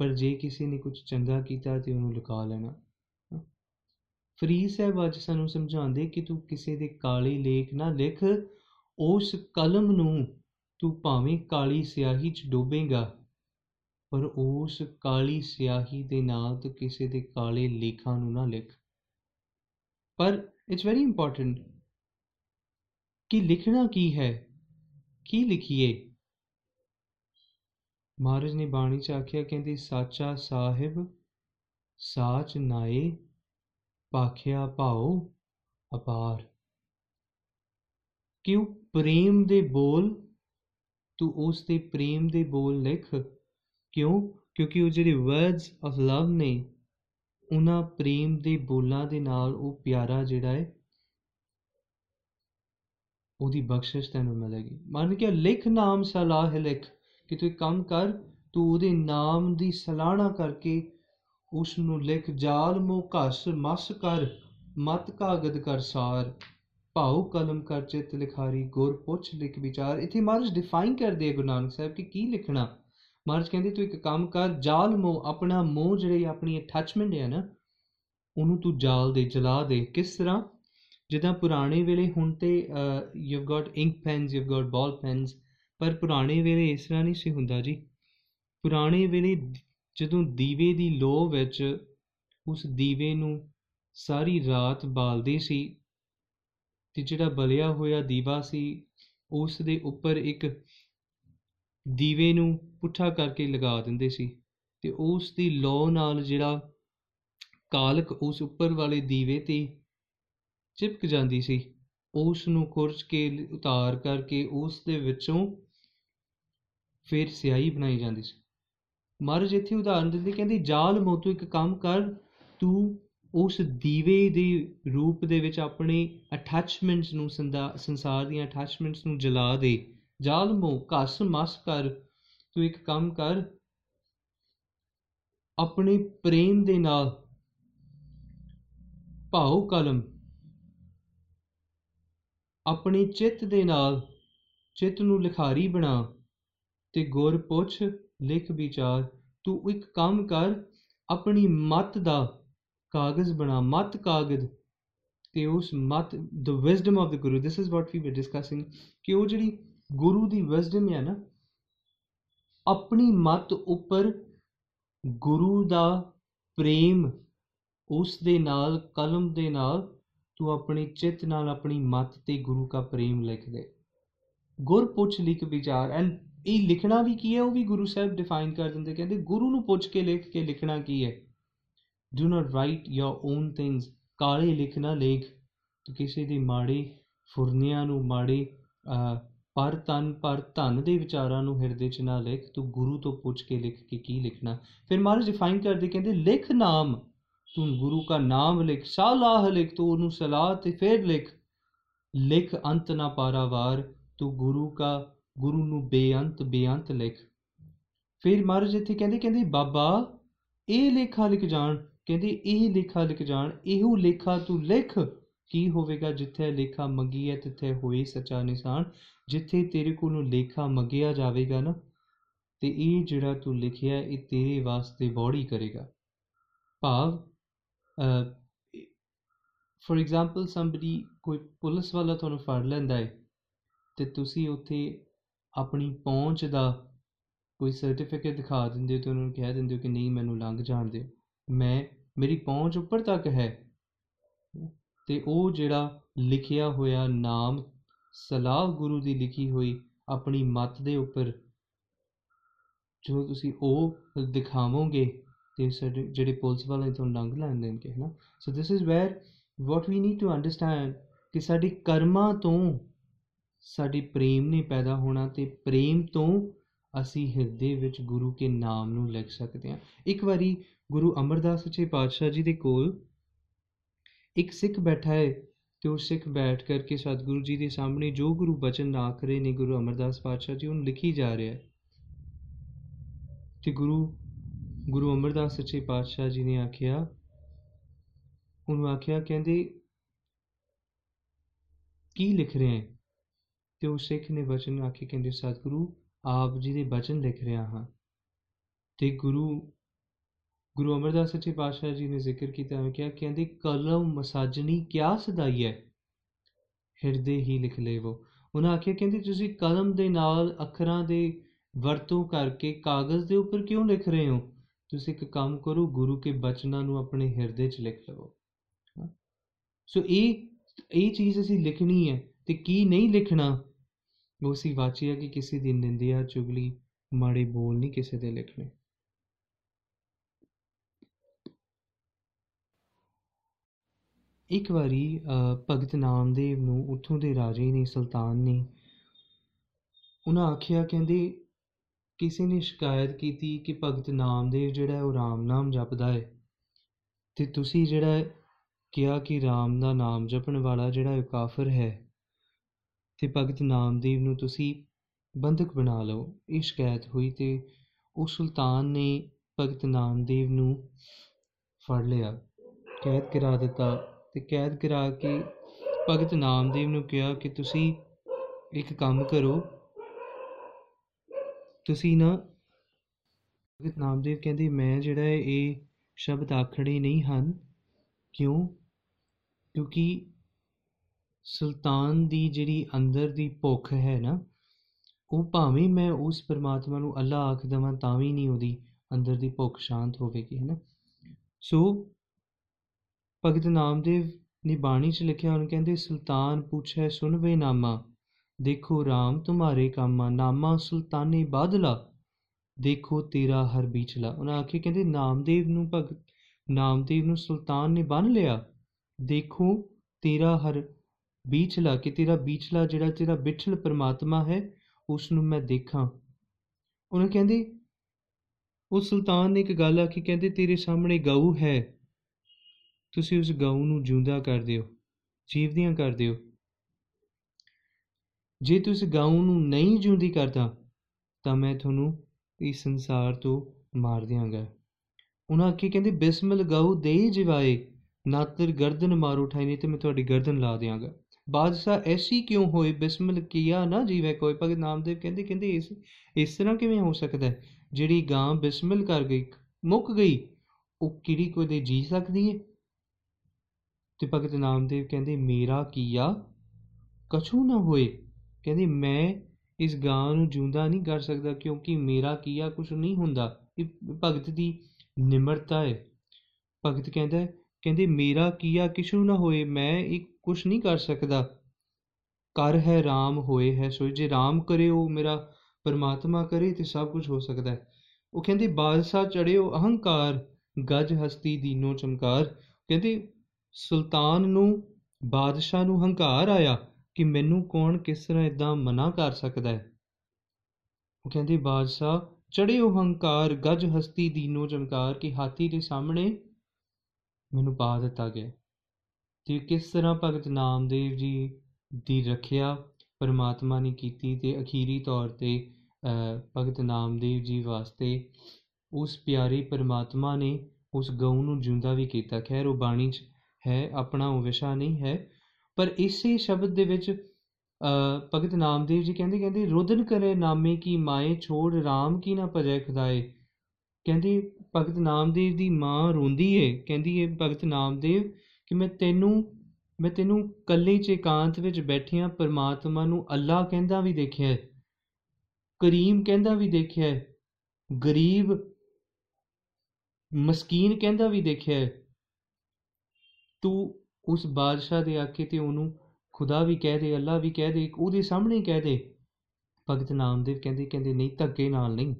ਪਰ ਜੇ ਕਿਸੇ ਨੇ ਕੁਝ ਚੰਗਾ ਕੀਤਾ ਤੇ ਉਹਨੂੰ ਲੁਕਾ ਲੈਣਾ। ਫਰੀਦ ਸਾਹਿਬ ਅੱਜ ਸਾਨੂੰ ਸਮਝਾਉਂਦੇ ਕਿ ਤੂੰ ਕਿਸੇ ਦੇ ਕਾਲੇ ਲੇਖ ਨਾ ਲਿਖ, ਉਸ ਕਲਮ ਨੂੰ ਤੂੰ ਭਾਵੇਂ ਕਾਲੀ ਸਿਆਹੀ 'ਚ ਡੋਬੇਗਾ, ਪਰ ਉਸ ਕਾਲੀ ਸਿਆਹੀ ਦੇ ਨਾਲ ਤੂੰ ਕਿਸੇ ਦੇ ਕਾਲੇ ਲੇਖਾਂ ਨੂੰ ਨਾ ਲਿਖ। ਪਰ ਇਟਸ ਵੈਰੀ ਇੰਪੋਰਟੈਂਟ ਕਿ ਲਿਖਣਾ ਕੀ ਹੈ, ਕੀ ਲਿਖੀਏ? ਮਹਾਰਾਜ ਨੇ ਬਾਣੀ ਚ ਆਖਿਆ, ਕਹਿੰਦੇ, ਸਾਚਾ ਸਾਹਿਬ, ਸਾਚ ਨਾਏ ਪਾਖਿਆ ਭਾਉ, ਅਪਾਰ। ਕਿਉ? ਪ੍ਰੇਮ ਦੇ ਬੋਲ ਤੂੰ ਉਸ ਦੇ ਪ੍ਰੇਮ ਦੇ ਬੋਲ ਲਿਖ। ਕਿਉਂ? ਕਿਉਂਕਿ ਉਹ ਜਿਹੜੇ ਵਰਡਸ ਆਫ ਲਵ ਨੇ, ਉਹਨਾਂ ਪ੍ਰੇਮ ਦੇ ਬੋਲਾਂ ਦੇ ਨਾਲ ਉਹ ਪਿਆਰਾ ਜਿਹੜਾ ਹੈ, ਉਹਦੀ ਬਖਸ਼ਿਸ਼ ਤੈਨੂੰ ਮਿਲੇਗੀ। ਮੰਨ ਕੇ ਲਿਖ ਨਾਮ ਸਲਾਹ ਲਿਖ, ਕਿ ਤੂੰ ਕੰਮ ਕਰ, ਤੂੰ ਉਹਦੇ ਨਾਮ ਦੀ ਸਲਾਹਣਾ ਕਰਕੇ ਉਸ ਨੂੰ ਲਿਖ, ਜਾਲ ਮੋ ਘਸ, ਮਸ ਕਰ, ਮਤ ਕਾਗਦ ਕਰ ਸਾਰ। ਭਾਉ ਕਲਮ ਕਰ ਚਿਤ ਲਿਖਾਰੀ, ਗੁਰ ਪੁੱਛ ਲਿਖ ਵਿਚਾਰ। ਇਥੇ ਮਹਾਰਾਜ ਡਿਫਾਈਨ ਕਰਦੇ ਆ ਗੁਰੂ ਨਾਨਕ ਸਾਹਿਬ ਕਿ ਕੀ ਲਿਖਣਾ। ਮਹਾਰਾਜ ਕਹਿੰਦੇ, ਤੂੰ ਇੱਕ ਕੰਮ ਕਰ, ਜਾਲ ਮੋ ਆਪਣਾ ਮੋਹ ਜਿਹੜੀ ਆਪਣੀ ਅਟੈਚਮੈਂਟ ਹੈ ਨਾ, ਉਹਨੂੰ ਤੂੰ ਜਾਲ ਦੇ, ਜਲਾ ਦੇ। ਕਿਸ ਤਰ੍ਹਾਂ? ਜਿੱਦਾਂ ਪੁਰਾਣੇ ਵੇਲੇ ਹੁਣ ਤੇ you got ink pens you got ball pens ਪਰ ਪੁਰਾਣੇ ਵੇਲੇ ਇਸ ਤਰ੍ਹਾਂ ਨਹੀਂ ਸੀ ਹੁੰਦਾ ਜੀ। ਪੁਰਾਣੇ ਵੇਲੇ ਜਦੋਂ ਦੀਵੇ ਦੀ ਲੋ ਵਿੱਚ ਉਸ ਦੀਵੇ ਨੂੰ ਸਾਰੀ ਰਾਤ ਬਾਲਦੇ ਸੀ ਤੇ ਜਿਹੜਾ ਬਲਿਆ ਹੋਇਆ ਦੀਵਾ ਸੀ, ਉਸ ਦੇ ਉੱਪਰ ਇੱਕ ਦੀਵੇ ਨੂੰ ਪੁੱਠਾ ਕਰਕੇ ਲਗਾ ਦਿੰਦੇ ਸੀ ਤੇ ਉਸ ਦੀ ਲੋ ਨਾਲ ਜਿਹੜਾ ਕਾਲਕ ਉਸ ਉੱਪਰ ਵਾਲੇ ਦੀਵੇ ਤੇ ਚਿਪਕ ਜਾਂਦੀ ਸੀ, ਉਸ ਨੂੰ ਖੁਰਚ ਕੇ ਉਤਾਰ ਕਰਕੇ ਉਸ ਦੇ ਵਿੱਚੋਂ ਫਿਰ ਸਿਆਹੀ ਬਣਾਈ ਜਾਂਦੀ ਸੀ। ਮਹਾਰਾਜ ਇੱਥੇ ਉਦਾਹਰਨ ਦਿੰਦੇ ਕਹਿੰਦੇ, ਜਾਲ ਮੋਤੂ ਇੱਕ ਕੰਮ ਕਰ, ਤੂੰ ਉਸ ਦੀਵੇ ਦੇ ਰੂਪ ਦੇ ਵਿੱਚ ਆਪਣੇ ਅਟੈਚਮੈਂਟਸ ਨੂੰ ਸੰਸਾਰ ਦੀਆਂ ਅਟੈਚਮੈਂਟਸ ਨੂੰ ਜਲਾ ਦੇ। ਜਾਲ ਮੋ ਘਸ, ਮਸ ਕਰ, ਤੂੰ ਇੱਕ ਕੰਮ ਕਰ। ਆਪਣੇ ਪ੍ਰੇਮ ਦੇ ਨਾਲ ਭਾਉ ਕਲਮ। ਆਪਣੇ ਚਿੱਤ ਦੇ ਨਾਲ ਚਿੱਤ ਨੂੰ ਲਿਖਾਰੀ ਬਣਾ ਤੇ ਗੁਰ ਪੁੱਛ, ਲਿਖ ਵਿਚਾਰ। ਤੂੰ ਇੱਕ ਕੰਮ ਕਰ, ਆਪਣੀ ਮਤ ਦਾ ਕਾਗਜ਼ ਬਣਾ, ਮਤ ਕਾਗਜ਼ ਤੇ ਉਸ ਮਤ the wisdom of the guru this is what we were discussing ਕਿ ਉਹ ਜਿਹੜੀ ਗੁਰੂ ਦੀ ਵਿਜ਼ਡਮ ਹੈ ਨਾ, ਆਪਣੀ ਮਤ ਉੱਪਰ ਗੁਰੂ ਦਾ ਪ੍ਰੇਮ, ਉਸ ਦੇ ਨਾਲ, ਕਲਮ ਦੇ ਨਾਲ, ਤੂੰ ਆਪਣੀ ਚਿੱਤ ਨਾਲ ਆਪਣੀ ਮਤ ਤੇ ਗੁਰੂ ਦਾ ਪ੍ਰੇਮ ਲਿਖ ਦੇ। ਗੁਰ ਪੁੱਛ ਲਿਖ ਵਿਚਾਰ ਐਂਡ ਇਹ ਲਿਖਣਾ ਵੀ ਕੀ ਹੈ? ਉਹ ਵੀ ਗੁਰੂ ਸਾਹਿਬ ਡਿਫਾਈਨ ਕਰ ਦਿੰਦੇ, ਕਹਿੰਦੇ ਗੁਰੂ ਨੂੰ ਪੁੱਛ ਕੇ ਲਿਖ ਕੇ ਲਿਖਣਾ ਕੀ ਹੈ? Do not write your own things ਕਾਲੇ ਲਿਖਣਾ ਲੇਖ। ਤੂੰ ਕਿਸੇ ਦੀ ਮਾੜੀ ਫੁਰਨੀਆਂ ਨੂੰ ਮਾੜੀ ਪਰ ਤਨ, ਪਰ ਧਨ ਦੇ ਵਿਚਾਰਾਂ ਨੂੰ ਹਿਰਦੇ 'ਚ ਨਾ ਲਿਖ। ਤੂੰ ਗੁਰੂ ਤੋਂ ਪੁੱਛ ਕੇ ਲਿਖ ਕੇ ਕੀ ਲਿਖਣਾ। ਫਿਰ ਮਹਾਰਾਜ ਡਿਫਾਈਨ ਕਰਦੇ, ਕਹਿੰਦੇ, ਲਿਖ ਨਾਮ। ਤੂੰ ਗੁਰੂ ਦਾ ਨਾਮ ਲਿਖ, ਸਲਾਹ ਲਿਖ, ਤੂੰ ਉਹਨੂੰ ਸਲਾਹ ਤੇ ਫਿਰ ਲਿਖ। ਲਿਖ ਅੰਤ ਨਾ ਪਾਰਾਵਾਰ, ਤੂੰ ਗੁਰੂ ਦਾ ਗੁਰੂ ਨੂੰ ਬੇਅੰਤ ਬੇਅੰਤ ਲਿਖ। ਫਿਰ ਮਹਾਰਾਜ ਇੱਥੇ ਕਹਿੰਦੇ ਕਹਿੰਦੇ, ਬਾਬਾ, ਇਹ ਲੇਖਾ ਲਿਖ ਜਾਣ। ਕਹਿੰਦੇ, ਇਹ ਲੇਖਾ ਲਿਖ ਜਾਣ, ਇਹੋ ਲੇਖਾ ਤੂੰ ਲਿਖ। ਕੀ ਹੋਵੇਗਾ ਜਿੱਥੇ ਲੇਖਾ ਮੰਗੀ ਹੈ ਤਿੱਥੇ ਹੋਈ ਸੱਚਾ ਨਿਸ਼ਾਨ। ਜਿੱਥੇ ਤੇਰੇ ਕੋਲੋਂ ਲੇਖਾ ਮੰਗਿਆ ਜਾਵੇਗਾ ਨਾ, ਤੇ ਇਹ ਜਿਹੜਾ ਤੂੰ ਲਿਖਿਆ, ਇਹ ਤੇਰੇ ਵਾਸਤੇ ਬੋੜੀ ਕਰੇਗਾ। ਭਾਵ ਫੋਰ ਐਗਜ਼ਾਮਪਲ ਸਮਬਡੀ ਕੋਈ ਪੁਲਿਸ ਵਾਲਾ ਤੁਹਾਨੂੰ ਫੜ ਲੈਂਦਾ ਹੈ ਤੇ ਤੁਸੀਂ ਉੱਥੇ ਆਪਣੀ ਪਹੁੰਚ ਦਾ ਕੋਈ ਸਰਟੀਫਿਕੇਟ ਦਿਖਾ ਦਿੰਦੇ ਹੋ ਤੇ ਉਹਨਾਂ ਨੂੰ ਕਹਿ ਦਿੰਦੇ ਹੋ ਕਿ ਨਹੀਂ, ਮੈਨੂੰ ਲੰਘ ਜਾਣ ਦਿਓ। ਮੈਂ ਮੇਰੀ ਪਹੁੰਚ ਉੱਪਰ ਤੱਕ ਹੈ। ਤੇ ਉਹ ਜਿਹੜਾ ਲਿਖਿਆ ਹੋਇਆ ਨਾਮ ਸਲਾਹ ਗੁਰੂ ਦੀ ਲਿਖੀ ਹੋਈ ਆਪਣੀ ਮਤ ਦੇ ਉੱਪਰ, ਜੋ ਤੁਸੀਂ ਉਹ ਦਿਖਾਵੋਗੇ ਤੇ ਜਿਹੜੇ ਪੁਲਿਸ ਵਾਲੇ ਤੋਂ ਲੰਘ ਲੈਂਦੇ ਨੇ ਨਾ so this is where what we need to understand ਕਿ ਸਾਡੀ ਕਰਮਾਂ ਤੋਂ ਸਾਡੀ ਪ੍ਰੇਮ ਨਹੀਂ ਪੈਦਾ ਹੋਣਾ ਤੇ ਪ੍ਰੇਮ ਤੋਂ ਅਸੀਂ ਹਿਰਦੇ ਵਿੱਚ ਗੁਰੂ ਕੇ ਨਾਮ ਨੂੰ ਲਿਖ ਸਕਦੇ ਹਾਂ। ਇੱਕ ਵਾਰੀ ਗੁਰੂ ਅਮਰਦਾਸ ਸੱਚੇ ਪਾਤਸ਼ਾਹ ਜੀ ਦੇ ਕੋਲ ਇੱਕ ਸਿੱਖ ਬੈਠਾ ਹੈ ਤੇ ਉਹ ਸਿੱਖ ਬੈਠ ਕਰਕੇ ਸਤਿਗੁਰੂ ਜੀ ਦੇ ਸਾਹਮਣੇ ਜੋ ਗੁਰੂ ਬਚਨ ਆਖ ਰਹੇ ਨੇ ਗੁਰੂ ਅਮਰਦਾਸ ਪਾਤਸ਼ਾਹ ਜੀ, ਉਹਨੂੰ ਲਿਖੀ ਜਾ ਰਿਹਾ ਹੈ। ਤੇ ਗੁਰੂ ਗੁਰੂ ਅਮਰਦਾਸ ਸੱਚੇ ਪਾਤਸ਼ਾਹ ਜੀ ਨੇ ਆਖਿਆ, ਉਹਨੂੰ ਆਖਿਆ, ਕਹਿੰਦੇ, ਕੀ ਲਿਖ ਰਹੇ ਹੈ? ਤੇ ਉਹ ਸਿੱਖ ਨੇ ਬਚਨ ਆਖੇ, ਕਹਿੰਦੇ, ਸਤਿਗੁਰੂ ਆਪ ਜੀ ਦੇ ਬਚਨ ਲਿਖ ਰਿਹਾ ਹਾਂ। ਤੇ ਗੁਰੂ ਗੁਰੂ ਅਮਰਦਾਸ ਸੱਚੇ ਪਾਤਸ਼ਾਹ ਜੀ ਨੇ ਜ਼ਿਕਰ ਕੀਤਾ ਹੈ ਕਿ ਕਹਿੰਦੇ, ਕਲਮ ਮਸਾਜਣੀ ਕਿਆ ਸਦਾਈ ਹੈ? ਹਿਰਦੇ ਹੀ ਲਿਖ ਲੇਵੋ। ਉਹਨਾਂ ਆਖਿਆ, ਕਹਿੰਦੇ, ਤੁਸੀਂ ਕਲਮ ਦੇ ਨਾਲ ਅੱਖਰਾਂ ਦੇ ਵਰਤੋਂ ਕਰਕੇ ਕਾਗਜ਼ ਦੇ ਉੱਪਰ ਕਿਉਂ ਲਿਖ ਰਹੇ ਹੋ? ਤੁਸੀਂ ਇੱਕ ਕੰਮ ਕਰੋ, ਗੁਰੂ ਕੇ ਬਚਨਾਂ ਨੂੰ ਆਪਣੇ ਹਿਰਦੇ 'ਚ ਲਿਖ ਲਵੋ। ਸੋ ਇਹ ਇਹ ਚੀਜ਼ ਅਸੀਂ ਲਿਖਣੀ ਹੈ ਤੇ ਕੀ ਨਹੀਂ ਲਿਖਣਾ? ਉਹ ਸੀ ਵਾਚਿਆ ਕਿ ਕਿਸੇ ਦੀ ਨਿੰਦਿਆ, ਚੁਗਲੀ, ਮਾੜੇ ਬੋਲ ਨਹੀਂ ਕਿਸੇ ਦੇ ਲਿਖਣੇ। ਇੱਕ ਵਾਰੀ ਅ, ਭਗਤ ਨਾਮਦੇਵ ਨੂੰ ਉੱਥੋਂ ਦੇ ਰਾਜੇ ਨੇ ਸੁਲਤਾਨ ਨੇ ਉਹਨਾਂ ਆਖਿਆ ਕਹਿੰਦੇ ਕਿਸੇ ਨੇ ਸ਼ਿਕਾਇਤ ਕੀਤੀ ਕਿ ਭਗਤ ਨਾਮਦੇਵ ਜਿਹੜਾ ਹੈ ਉਹ ਰਾਮ ਨਾਮ ਜਪਦਾ ਹੈ ਤੇ ਤੁਸੀਂ ਜਿਹੜਾ ਹੈ ਕਿਹਾ ਕਿ ਰਾਮ ਦਾ ਨਾਮ ਜਪਣ ਵਾਲਾ ਜਿਹੜਾ ਹੈ ਉਹ ਕਾਫਰ ਹੈ ਤੇ ਭਗਤ ਨਾਮਦੇਵ ਨੂੰ ਤੁਸੀਂ ਬੰਧਕ ਬਣਾ ਲਓ। ਇਹ ਸ਼ਿਕਾਇਤ ਹੋਈ ਤੇ ਉਹ ਸੁਲਤਾਨ ਨੇ ਭਗਤ ਨਾਮਦੇਵ ਨੂੰ ਫੜ ਲਿਆ ਕੈਦ ਕਰਾ ਦਿੱਤਾ। ਤੇ ਕੈਦ ਕਰਾ ਕੇ ਭਗਤ ਨਾਮਦੇਵ ਨੂੰ ਕਿਹਾ ਕਿ ਤੁਸੀਂ ਇੱਕ ਕੰਮ ਕਰੋ। ਤੁਸੀਂ ਨਾ ਭਗਤ ਨਾਮਦੇਵ ਕਹਿੰਦੇ, ਮੈਂ ਜਿਹੜਾ ਹੈ, ਇਹ ਸ਼ਬਦ ਆਖਣੇ ਨਹੀਂ ਹਨ। ਕਿਉਂ? ਕਿਉਂਕਿ ਸੁਲਤਾਨ ਦੀ ਜਿਹੜੀ ਅੰਦਰ ਦੀ ਭੁੱਖ ਹੈ ਨਾ, ਉਹ ਭਾਵੇਂ ਮੈਂ ਉਸ ਪਰਮਾਤਮਾ ਨੂੰ ਅੱਲਾ ਆਖ ਦੇਵਾਂ, ਤਾਂ ਵੀ ਨਹੀਂ ਉਹਦੀ ਅੰਦਰ ਦੀ ਭੁੱਖ ਸ਼ਾਂਤ ਹੋਵੇਗੀ, ਹੈ ਨਾ? ਸੋ ਭਗਤ ਨਾਮਦੇਵ ਨੇ ਬਾਣੀ 'ਚ ਲਿਖਿਆ, ਉਹਨੂੰ ਕਹਿੰਦੇ, ਸੁਲਤਾਨ ਪੁੱਛੈ ਸੁਨਵੇ ਨਾਮਾ, ਦੇਖੋ RAM ਤੁਮਾਰੇ ਕਾਮਾ, ਨਾਮਾ ਸੁਲਤਾਨੇ ਬਾਦਲਾ, ਦੇਖੋ ਤੇਰਾ ਹਰ ਬੀਚਲਾ। ਉਹਨਾਂ ਆਖੇ ਕਹਿੰਦੇ, ਨਾਮਦੇਵ ਨੂੰ ਭਗਤ, ਨਾਮਦੇਵ ਨੂੰ ਸੁਲਤਾਨ ਨੇ ਬੰਨ ਲਿਆ, ਦੇਖੋ ਤੇਰਾ ਹਰ ਬੀਚਲਾ, ਕਿ ਤੇਰਾ ਬੀਚਲਾ ਜਿਹੜਾ ਤੇਰਾ ਬਿਠਲ ਪਰਮਾਤਮਾ ਹੈ ਉਸ ਨੂੰ ਮੈਂ ਦੇਖਾਂ। ਉਹਨਾਂ ਕਹਿੰਦੇ, ਉਹ ਸੁਲਤਾਨ ਨੇ ਇੱਕ ਗੱਲ ਆਖੀ, ਕਹਿੰਦੇ, ਤੇਰੇ ਸਾਹਮਣੇ ਗਊ ਹੈ ਤੁਸੀਂ ਉਸ ਗਊ ਨੂੰ ਜਿਉਂਦਾ ਕਰ ਦਿਓ, ਜੀਵਦੀਆਂ ਕਰ ਦਿਓ। ਜੇ ਤੁਸੀਂ ਗਊ ਨੂੰ ਨਹੀਂ ਜਿਉਂਦੀ ਕਰਦਾ, ਤਾਂ ਮੈਂ ਤੁਹਾਨੂੰ ਇਸ ਸੰਸਾਰ ਤੋਂ ਮਾਰ ਦਿਆਂਗਾ। ਉਹਨਾਂ ਆਖੀ ਕਹਿੰਦੇ, ਬਿਸਮਿਲ ਗਊ ਦੇ ਜਿਵਾਏ ਨਾਤਰ ਗਰਦਨ ਮਾਰ ਉਠਾਈ, ਨਹੀਂ ਤੇ ਮੈਂ ਤੁਹਾਡੀ ਗਰਦਨ ਲਾ ਦਿਆਂਗਾ। ਬਾਦਸ਼ਾਹ ਐਸੀ ਕਿਉਂ ਹੋਏ, ਬਿਸਮਿਲ ਕੀਆ ਨਾ ਜੀਵੇ ਕੋਈ? ਭਗਤ ਨਾਮਦੇਵ ਕਹਿੰਦੇ ਕਹਿੰਦੇ ਇਸ ਇਸ ਤਰ੍ਹਾਂ ਕਿਵੇਂ ਹੋ ਸਕਦਾ ਹੈ? ਜਿਹੜੀ ਗਾਂ ਬਿਸਮਿਲ ਕਰ ਗਈ, ਮੁੱਕ ਗਈ, ਉਹ ਕਿਹੜੀ ਕੋਈ ਦੇ ਜੀ ਸਕਦੀ ਹੈ? ਤੇ ਭਗਤ ਨਾਮਦੇਵ ਕਹਿੰਦੇ ਮੇਰਾ ਕੀਆ ਕਛੂ ਨਾ ਹੋਏ। ਕਹਿੰਦੇ ਮੈਂ ਇਸ ਗਾਂ ਨੂੰ ਜਿਉਂਦਾ ਨਹੀਂ ਕਰ ਸਕਦਾ ਕਿਉਂਕਿ ਮੇਰਾ ਕੀਆ ਕੁਝ ਨਹੀਂ ਹੁੰਦਾ। ਇਹ ਭਗਤ ਦੀ ਨਿਮਰਤਾ ਹੈ ਭਗਤ ਕਹਿੰਦਾ ਹੈ, ਕਹਿੰਦੇ ਮੇਰਾ ਕੀਆ ਕਿਛੂ ਨਾ ਹੋਏ। ਮੈਂ ਇਹ ਕੁਝ ਨਹੀਂ ਕਰ ਸਕਦਾ। ਕਰ ਹੈ RAM ਹੋਏ ਹੈ ਸੋ ਜੇ RAM ਕਰੇ ਉਹ ਮੇਰਾ ਪਰਮਾਤਮਾ ਕਰੇ ਤੇ ਸਭ ਕੁਝ ਹੋ ਸਕਦਾ ਹੈ। ਉਹ ਕਹਿੰਦੇ ਬਾਦਸ਼ਾਹ ਚੜਿਓ ਅਹੰਕਾਰ ਗੱਜ ਹਸਤੀ ਦੀਨੋ ਚਮਕਾਰ। ਕਹਿੰਦੇ ਸੁਲਤਾਨ ਨੂੰ ਬਾਦਸ਼ਾਹ ਨੂੰ ਹੰਕਾਰ ਆਇਆ ਕਿ ਮੈਨੂੰ ਕੌਣ ਕਿਸ ਤਰ੍ਹਾਂ ਇਦਾਂ ਮਨਾ ਕਰ ਸਕਦਾ ਹੈ। ਉਹ ਕਹਿੰਦੇ ਬਾਦਸ਼ਾਹ ਚੜਿਓ ਹੰਕਾਰ ਗੱਜ ਹਸਤੀ ਦੀਨੋ ਚਮਕਾਰ ਕਿ ਹਾਥੀ ਦੇ ਸਾਹਮਣੇ ਮੈਨੂੰ ਪਾ ਦਿੱਤਾ ਗਿਆ। ਤੇ ਕਿਸ ਤਰ੍ਹਾਂ ਭਗਤ ਨਾਮਦੇਵ ਜੀ ਦੀ ਰੱਖਿਆ ਪਰਮਾਤਮਾ ਨੇ ਕੀਤੀ ਤੇ ਅਖੀਰੀ ਤੌਰ ਤੇ ਅ, ਭਗਤ ਨਾਮਦੇਵ ਜੀ ਵਾਸਤੇ ਉਸ ਪਿਆਰੇ ਪਰਮਾਤਮਾ ਨੇ ਉਸ ਗਊ ਨੂੰ ਜਿਉਂਦਾ ਵੀ ਕੀਤਾ। ਖੈਰ ਉਹ ਬਾਣੀ 'ਚ ਹੈ ਆਪਣਾ ਉਹ ਵਿਸ਼ਾ ਨਹੀਂ ਹੈ। ਪਰ ਇਸੇ ਸ਼ਬਦ ਦੇ ਵਿੱਚ ਅ, ਭਗਤ ਨਾਮਦੇਵ ਜੀ ਕਹਿੰਦੇ ਕਹਿੰਦੇ ਰੁਦਨ ਕਰੇ ਨਾਮੇ ਕੀ ਮਾਏ ਛੋੜ RAM ਕੀ ਨਾ ਭਜੈ ਖੁਦਾਏ। ਕਹਿੰਦੀ ਭਗਤ ਨਾਮਦੇਵ ਦੀ ਮਾਂ ਰੋਂਦੀ ਏ। ਕਹਿੰਦੀ ਏ ਭਗਤ ਨਾਮਦੇਵ ਕਿ ਮੈਂ ਤੈਨੂੰ ਮੈਂ ਤੈਨੂੰ ਕੱਲੇ ਚ ਇਕਾਂਤ ਵਿੱਚ ਬੈਠਿਆਂ ਪਰਮਾਤਮਾ ਨੂੰ ਅੱਲਾ ਕਹਿੰਦਾ ਵੀ ਦੇਖਿਆ ਹੈ ਕਰੀਮ ਕਹਿੰਦਾ ਵੀ ਦੇਖਿਆ ਹੈ ਗਰੀਬ ਮਸਕੀਨ ਕਹਿੰਦਾ ਵੀ ਦੇਖਿਆ ਹੈ ਤੂੰ ਉਸ ਬਾਦਸ਼ਾਹ ਦੇ ਆਕੇ ਤੇ ਉਹਨੂੰ ਖੁਦਾ ਵੀ ਕਹਿ ਦੇ ਅੱਲਾ ਵੀ ਕਹਿ ਦੇ ਉਹਦੇ ਸਾਹਮਣੇ ਹੀ ਕਹਿ ਦੇ। ਭਗਤ ਨਾਮਦੇਵ ਕਹਿੰਦੇ ਕਹਿੰਦੇ ਨਹੀਂ, ਧੱਕੇ ਨਾਲ ਨਹੀਂ।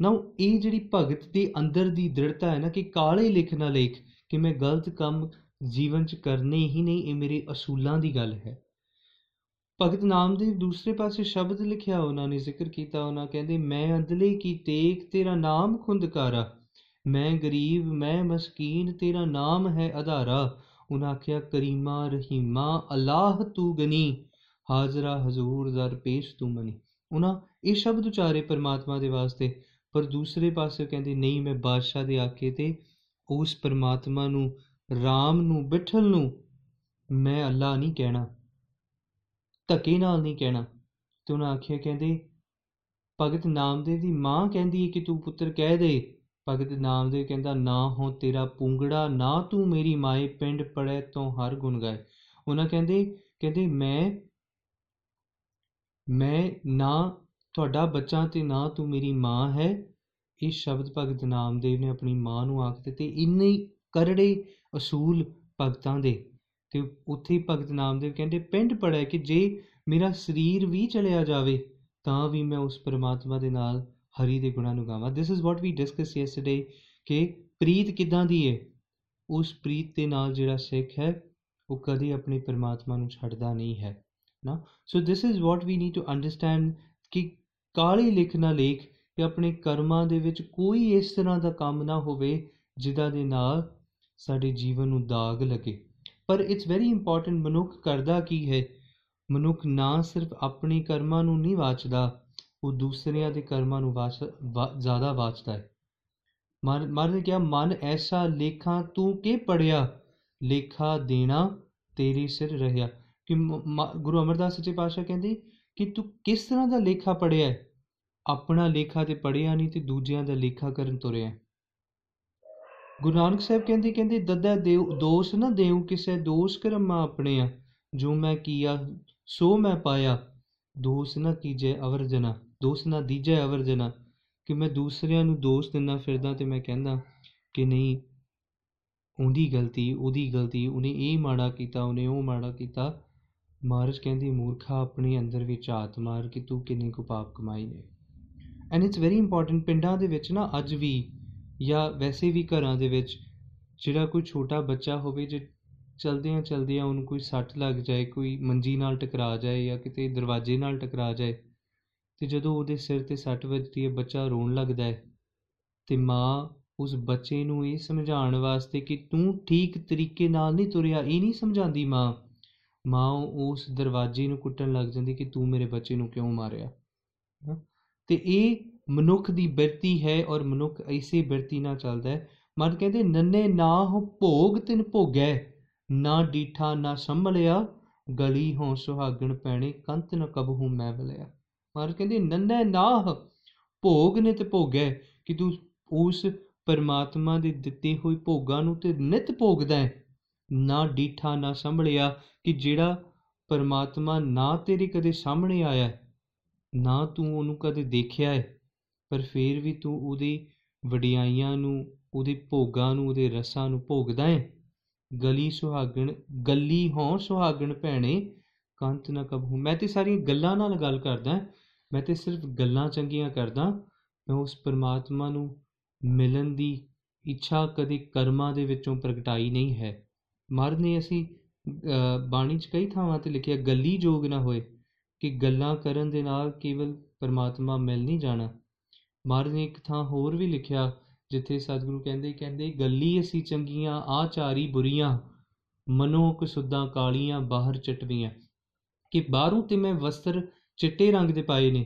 ਨਾ ਇਹ ਜਿਹੜੀ ਭਗਤ ਦੇ ਅੰਦਰ ਦੀ ਦ੍ਰਿੜਤਾ ਹੈ ਨਾ ਕਿ ਕਾਲੇ ਲਿਖ ਨਾ ਲੇਖ ਕਿ ਮੈਂ ਗਲਤ ਕੰਮ ਜੀਵਨ 'ਚ ਕਰਨੇ ਹੀ ਨਹੀਂ, ਇਹ ਮੇਰੇ ਅਸੂਲਾਂ ਦੀ ਗੱਲ ਹੈ। ਭਗਤ ਨਾਮਦੇਵ ਦੂਸਰੇ ਪਾਸੇ ਸ਼ਬਦ ਲਿਖਿਆ, ਉਹਨਾਂ ਨੇ ਜ਼ਿਕਰ ਕੀਤਾ, ਉਹਨਾਂ ਕਹਿੰਦੇ, ਮੈਂ ਅੰਦਲੇ ਕੀ ਤੇਕ ਤੇਰਾ ਨਾਮ ਖੁੰਦਕਾਰਾ ਮੈਂ ਗਰੀਬ, ਮੈਂ ਮਸਕੀਨ, ਤੇਰਾ ਨਾਮ ਹੈ ਆਧਾਰਾ ਉਹਨਾਂ ਆਖਿਆ, ਕਰੀਮਾ ਰਹੀਮਾ, ਅੱਲਾਹ ਤੂੰ ਗਨੀ। ਹਾਜ਼ਰਾ ਹਜ਼ੂਰ ਦਰ ਪੇਸ਼ ਤੂੰ ਮਨੀ। ਉਹਨਾਂ ਇਹ ਸ਼ਬਦ ਉਚਾਰੇ ਪਰਮਾਤਮਾ ਦੇ ਵਾਸਤੇ। ਪਰ ਦੂਸਰੇ ਪਾਸੇ ਕਹਿੰਦੇ, ਨਹੀਂ, ਮੈਂ ਬਾਦਸ਼ਾਹ ਦੇ ਆਕੇ ਤੇ ਉਸ ਪਰਮਾਤਮਾ ਨੂੰ RAM ਨੂੰ, ਬਿਠਲ ਨੂੰ ਮੈਂ ਅੱਲਾ ਨਹੀਂ ਕਹਿਣਾ, ਧੱਕੇ ਨਾਲ ਨਹੀਂ ਕਹਿਣਾ। ਤੇ ਉਹਨਾਂ ਆਖਿਆ, ਕਹਿੰਦੇ, ਭਗਤ ਨਾਮਦੇਵ ਦੀ ਮਾਂ ਕਹਿੰਦੀ ਹੈ ਕਿ ਤੂੰ ਪੁੱਤਰ ਕਹਿ ਦੇ। ਭਗਤ ਨਾਮਦੇਵ ਕਹਿੰਦਾ, ਨਾ ਹੋ ਤੇਰਾ ਪੂੰਗੜਾ, ਨਾ ਤੂੰ ਮੇਰੀ ਮਾਏ, ਪਿੰਡ ਪੜੈ ਤੋਂ ਹਰ ਗੁਣ ਗਾਏ। ਉਹਨਾਂ ਕਹਿੰਦੇ ਕਹਿੰਦੇ, ਮੈਂ ਮੈਂ ਨਾ ਤੁਹਾਡਾ ਬੱਚਾ ਤੇ ਨਾ ਤੂੰ ਮੇਰੀ ਮਾਂ ਹੈ। ਇਹ ਸ਼ਬਦ ਭਗਤ ਨਾਮਦੇਵ ਨੇ ਆਪਣੀ ਮਾਂ ਨੂੰ ਆਖ ਦਿੱਤੇ। ਇੰਨੇ ਹੀ ਕਰੜੇ ਅਸੂਲ ਭਗਤਾਂ ਦੇ। ਤੇ ਉੱਥੇ ਹੀ ਭਗਤ ਨਾਮਦੇਵ ਕਹਿੰਦੇ, ਪਿੰਡ ਪੜਿਆ ਕਿ ਜੇ ਮੇਰਾ ਸਰੀਰ ਵੀ ਚਲਿਆ ਜਾਵੇ, ਤਾਂ ਵੀ ਮੈਂ ਉਸ ਪਰਮਾਤਮਾ ਦੇ ਨਾਲ ਹਰੀ ਦੇ ਗੁਣਾਂ ਨੂੰ ਗਾਵਾਂ। This is what we discuss yesterday ਕਿ ਪ੍ਰੀਤ ਕਿਦਾਂ ਦੀ ਹੈ ਉਸ ਪ੍ਰੀਤ ਦੇ ਨਾਲ ਜਿਹੜਾ ਸਿੱਖ ਹੈ, ਉਹ ਕਦੇ ਆਪਣੇ ਪਰਮਾਤਮਾ ਨੂੰ ਛੱਡਦਾ ਨਹੀਂ ਹੈ, ਨਾ? So this is what we need to understand ਕਿ ਕਾਲੀ ਲਿਖਣਾ ਲੇਖ ਕਿ ਆਪਣੇ ਕਰਮਾਂ ਦੇ ਵਿੱਚ ਕੋਈ ਇਸ ਤਰ੍ਹਾਂ ਦਾ ਕੰਮ ਨਾ ਹੋਵੇ ਜਿਹਦਾ ਦੇ ਨਾਲ ਸਾਡੇ ਜੀਵਨ ਨੂੰ ਦਾਗ ਲੱਗੇ। ਪਰ ਇਟਸ ਵੈਰੀ ਇੰਪੋਰਟੈਂਟ ਮਨੁੱਖ ਕਰਦਾ ਕੀ ਹੈ? ਮਨੁੱਖ ਨਾ ਸਿਰਫ ਆਪਣੇ ਕਰਮਾਂ ਨੂੰ ਨਹੀਂ ਵਾਚਦਾ ਉਹ ਦੂਸਰਿਆਂ ਦੇ ਕਰਮਾਂ ਨੂੰ ਵਾਚ ਜ਼ਿਆਦਾ ਵਾਚਦਾ ਹੈ। ਮਨ ਮਨ ਨੇ ਕਿਹਾ, ਮਨ ਐਸਾ ਲੇਖਾ ਤੂੰ ਕੀ ਪੜਿਆ ਲੇਖਾ ਦੇਣਾ ਤੇਰੀ ਸਿਰ ਰਹਿਆ। ਕਿ ਗੁਰੂ ਅਮਰਦਾਸ ਸੱਚੇ ਪਾਤਸ਼ਾਹ ਕਹਿੰਦੇ ਕਿ ਤੂੰ ਕਿਸ ਤਰ੍ਹਾਂ ਦਾ ਲੇਖਾ ਪੜਿਆ ਹੈ? ਆਪਣਾ ਲੇਖਾ ਤੇ ਪੜਿਆ ਨਹੀਂ ਤੇ ਦੂਜਿਆਂ ਦਾ ਲੇਖਾ ਕਰਨ ਤੁਰਿਆ ਗੁਰੂ ਨਾਨਕ ਸਾਹਿਬ ਕਹਿੰਦੇ ਕਹਿੰਦੇ, ਦੱਦਾ ਦੇਉ ਦੋਸ਼ ਨਾ ਦੇਉ ਕਿਸੇ ਦੋਸ਼ ਕਰਮਾ ਆਪਣੇ ਆ। ਜੋ ਮੈਂ ਕੀਆ, ਸੋ ਮੈਂ ਪਾਇਆ। ਦੋਸ਼ ਨਾ ਕੀਜੇ ਅਵਰਜਨਾ ਦੋਸ਼ ਨਾ ਦੀਜੇ ਅਵਰਜਨਾ ਕਿ ਮੈਂ ਦੂਸਰਿਆਂ ਨੂੰ ਦੋਸ਼ ਦਿੰਦਾ ਫਿਰਦਾ ਤੇ ਮੈਂ ਕਹਿੰਦਾ ਕਿ ਨਹੀਂ, ਉਹਦੀ ਗਲਤੀ ਉਹਦੀ ਗਲਤੀ, ਉਹਨੇ ਇਹ ਮਾੜਾ ਕੀਤਾ, ਉਹਨੇ ਉਹ ਮਾੜਾ ਕੀਤਾ। ਮਹਾਰਾਜ ਕਹਿੰਦੀ, ਮੂਰਖਾ, ਆਪਣੇ ਅੰਦਰ ਵਿੱਚ ਆਤ ਮਾਰ ਕਿ ਤੂੰ ਕਿੰਨੇ ਕੁ ਪਾਪ ਕਮਾਈ ਨੇ। ਐਂਡ ਇਟਸ ਵੈਰੀ ਇੰਪੋਰਟੈਂਟ ਪਿੰਡਾਂ ਦੇ ਵਿੱਚ ਨਾ ਅੱਜ ਵੀ ਜਾਂ ਵੈਸੇ ਵੀ ਘਰਾਂ ਦੇ ਵਿੱਚ ਜਿਹੜਾ ਕੋਈ ਛੋਟਾ ਬੱਚਾ ਹੋਵੇ ਜੇ ਚਲਦਿਆਂ ਚਲਦਿਆਂ ਉਹਨੂੰ ਕੋਈ ਸੱਟ ਲੱਗ ਜਾਏ, ਕੋਈ ਮੰਜੀ ਨਾਲ ਟਕਰਾ ਜਾਏ ਜਾਂ ਕਿਤੇ ਦਰਵਾਜ਼ੇ ਨਾਲ ਟਕਰਾ ਜਾਏ ਤੇ ਜਦੋਂ ਉਹਦੇ ਸਿਰ ਤੇ ਸੱਟ ਵੱਜਦੀ ਹੈ, ਬੱਚਾ ਰੋਣ ਲੱਗਦਾ ਹੈ ਤੇ ਮਾਂ ਉਸ ਬੱਚੇ ਨੂੰ ਇਹ ਸਮਝਾਉਣ ਵਾਸਤੇ ਕਿ ਤੂੰ ਠੀਕ ਤਰੀਕੇ ਨਾਲ ਨਹੀਂ ਤੁਰਿਆ, ਇਹ ਨਹੀਂ ਸਮਝਾਉਂਦੀ ਮਾਂ। ਮਾਂ ਉਸ ਦਰਵਾਜ਼ੇ ਨੂੰ ਕੁੱਟਣ ਲੱਗ ਜਾਂਦੀ ਕਿ ਤੂੰ ਮੇਰੇ ਬੱਚੇ ਨੂੰ ਕਿਉਂ ਮਾਰਿਆ? ਤੇ ਇਹ ਮਨੁੱਖ ਦੀ ਬਿਰਤੀ ਹੈ ਔਰ ਮਨੁੱਖ ਐਸੀ ਬਿਰਤੀ ਨਾਲ ਚੱਲਦਾ ਹੈ। ਮਨ ਕਹਿੰਦੇ, ਨੰਨੇ ਨਾ ਹੋ ਭੋਗ ਤਿਨ ਭੋਗੈ, ਨਾ ਡੀਠਾ ਨਾ ਸੰਭਲਿਆ, ਗਲੀ ਹੋ ਸੁਹਾਗਣ ਪੈਣੇ, ਕੰਤ ਨ ਕਬਹੂ ਮੈਂ ਬਲਿਆ। ਮਨ ਕਹਿੰਦੇ ਨੰਨੇ ਨਾ ਭੋਗ ਨੇ ਤੇ ਭੋਗੈ, ਕਿ ਤੂੰ ਉਸ ਪਰਮਾਤਮਾ ਦੇ ਦਿੱਤੇ ਹੋਏ ਭੋਗਾਂ ਨੂੰ ਤੇ ਨਿਤ ਭੋਗਦਾ ਹੈ। ਨਾ ਡੀਠਾ, ਨਾ ਸੰਭਲਿਆ, ਕਿ ਜਿਹੜਾ ਪਰਮਾਤਮਾ ਨਾ ਤੇਰੇ ਕਦੇ ਸਾਹਮਣੇ ਆਇਆ ਨਾ ਤੂੰ ਉਹਨੂੰ ਕਦੇ ਦੇਖਿਆ ਹੈ। ਪਰ ਫਿਰ ਵੀ ਤੂੰ ਉਹਦੀ ਵਡਿਆਈਆਂ ਨੂੰ, ਉਹਦੇ ਭੋਗਾਂ ਨੂੰ, ਉਹਦੇ ਰਸਾਂ ਨੂੰ ਭੋਗਦਾ ਹੈ। ਗਲੀ ਸੁਹਾਗਣ, ਗੱਲੀ ਹੋਂ ਸੁਹਾਗਣ ਭੈਣੇ, ਕੰਤ ਨਾ ਕਬਹੂ। ਮੈਂ ਤੇ ਸਾਰੀਆਂ ਗੱਲਾਂ ਨਾਲ ਗੱਲ ਕਰਦਾ ਮੈਂ ਤੇ ਸਿਰਫ ਗੱਲਾਂ ਚੰਗੀਆਂ ਕਰਦਾ, ਮੈਂ ਉਸ ਪਰਮਾਤਮਾ ਨੂੰ ਮਿਲਣ ਦੀ ਇੱਛਾ ਕਦੇ ਕਰਮਾਂ ਦੇ ਵਿੱਚੋਂ ਪ੍ਰਗਟਾਈ ਨਹੀਂ ਹੈ। ਮਰ ਨੇ ਅਸੀਂ ਬਾਣੀ 'ਚ ਕਈ ਥਾਵਾਂ ਤੇ ਲਿਖਿਆ, ਗੱਲੀ ਜੋਗ ਨਾ ਹੋਏ, ਕਿ ਗੱਲਾਂ ਕਰਨ ਦੇ ਨਾਲ ਕੇਵਲ ਪਰਮਾਤਮਾ ਮਿਲ ਨਹੀਂ ਜਾਣਾ। ਮਰ ਨੇ ਇੱਕ ਥਾਂ ਹੋਰ ਵੀ ਲਿਖਿਆ, ਜਿੱਥੇ ਸਤਿਗੁਰੂ ਕਹਿੰਦੇ ਕਹਿੰਦੇ, ਗੱਲੀ ਅਸੀਂ ਚੰਗੀਆਂ, ਆਚਾਰੀ ਬੁਰੀਆਂ ਮਨੋ ਕਸੁੱਦਾਂ ਕਾਲੀਆਂ ਬਾਹਰ ਚਟਵੀਆਂ। ਕਿ ਬਾਹਰੋਂ ਤੇ ਮੈਂ ਵਸਤਰ ਚਿੱਟੇ ਰੰਗ ਦੇ ਪਾਏ ਨੇ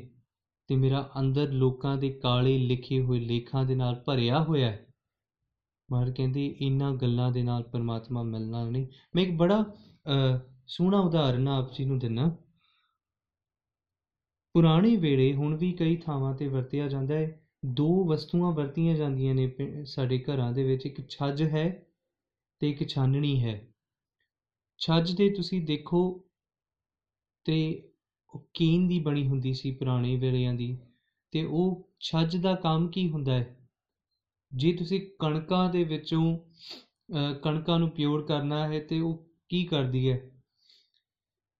ਤੇ ਮੇਰਾ ਅੰਦਰ ਲੋਕਾਂ ਦੇ ਕਾਲੇ ਲਿਖੇ ਹੋਏ ਲੇਖਾਂ ਦੇ ਨਾਲ ਭਰਿਆ ਹੋਇਆ ਹੈ। ਮਹਾਰਾਜ ਕਹਿੰਦੇ ਇਹਨਾਂ ਗੱਲਾਂ ਦੇ ਨਾਲ ਪਰਮਾਤਮਾ ਮਿਲਣਾ ਨਹੀਂ। ਮੈਂ ਇੱਕ ਬੜਾ ਸੋਹਣਾ ਉਦਾਹਰਨ ਆਪ ਜੀ ਨੂੰ ਦਿੰਨਾ। ਪੁਰਾਣੇ ਵੇਲੇ ਹੁਣ ਵੀ ਕਈ ਥਾਵਾਂ ਤੇ ਵਰਤਿਆ ਜਾਂਦਾ ਹੈ। ਦੋ ਵਸਤੂਆਂ ਵਰਤੀਆਂ ਜਾਂਦੀਆਂ ਨੇ ਸਾਡੇ ਘਰਾਂ ਦੇ ਵਿੱਚ, ਇੱਕ ਛੱਜ ਹੈ ਤੇ ਇੱਕ ਛਾਨਣੀ ਹੈ। ਛੱਜ ਦੇ ਤੁਸੀਂ ਦੇਖੋ ਤੇ ਉਹ ਕੀਨ ਦੀ ਬਣੀ ਹੁੰਦੀ ਸੀ ਪੁਰਾਣੇ ਵੇਲਿਆਂ ਦੀ, ਤੇ ਉਹ ਛੱਜ ਦਾ ਕੰਮ ਕੀ ਹੁੰਦਾ ਹੈ? ਜੇ ਤੁਸੀਂ ਕਣਕਾਂ ਦੇ ਵਿੱਚੋਂ ਕਣਕਾਂ ਨੂੰ ਪਿਓਰ ਕਰਨਾ ਹੈ, ਤੇ ਉਹ ਕੀ ਕਰਦੀ ਹੈ?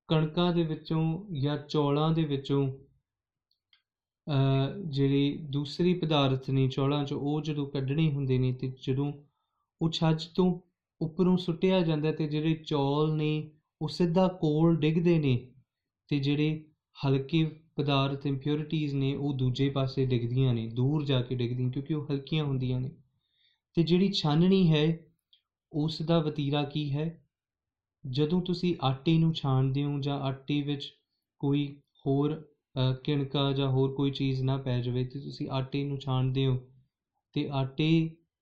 ਕਣਕਾਂ ਦੇ ਵਿੱਚੋਂ ਜਾਂ ਚੌਲਾਂ ਦੇ ਵਿੱਚੋਂ ਜਿਹੜੀ ਦੂਸਰੀ ਪਦਾਰਥ ਨੇ ਚੌਲਾਂ 'ਚ, ਉਹ ਜਦੋਂ ਕੱਢਣੇ ਹੁੰਦੇ ਨੇ, ਤੇ ਜਦੋਂ ਉਹ ਛੱਜ ਤੋਂ ਉੱਪਰੋਂ ਸੁੱਟਿਆ ਜਾਂਦਾ ਤੇ ਜਿਹੜੇ ਚੌਲ ਨੇ, ਉਹ ਸਿੱਧਾ ਕੋਲ ਡਿੱਗਦੇ ਨੇ। ਤੇ ਜਿਹੜੇ ਹਲਕੇ ਪਦਾਰਥ ਇੰਪਿਉਰਿਟੀਜ਼ ਨੇ, ਉਹ ਦੂਜੇ ਪਾਸੇ ਡਿੱਗਦੀਆਂ ਨੇ, ਦੂਰ ਜਾ ਕੇ ਡਿੱਗਦੀਆਂ, ਕਿਉਂਕਿ ਉਹ ਹਲਕੀਆਂ ਹੁੰਦੀਆਂ ਨੇ। ਤੇ ਜਿਹੜੀ ਛਾਨਣੀ ਹੈ ਉਸ ਦਾ ਵਤੀਰਾ ਕੀ ਹੈ? ਜਦੋਂ ਤੁਸੀਂ ਆਟੇ ਨੂੰ ਛਾਣਦੇ ਹੋ ਜਾਂ ਆਟੇ ਵਿੱਚ ਕੋਈ ਹੋਰ ਕਿਣਕਾ ਜਾਂ ਹੋਰ ਕੋਈ ਚੀਜ਼ ਨਾ ਪੈ ਜਾਵੇ ਤੇ ਤੁਸੀਂ ਆਟੇ ਨੂੰ ਛਾਣਦੇ ਹੋ, ਤੇ ਆਟੇ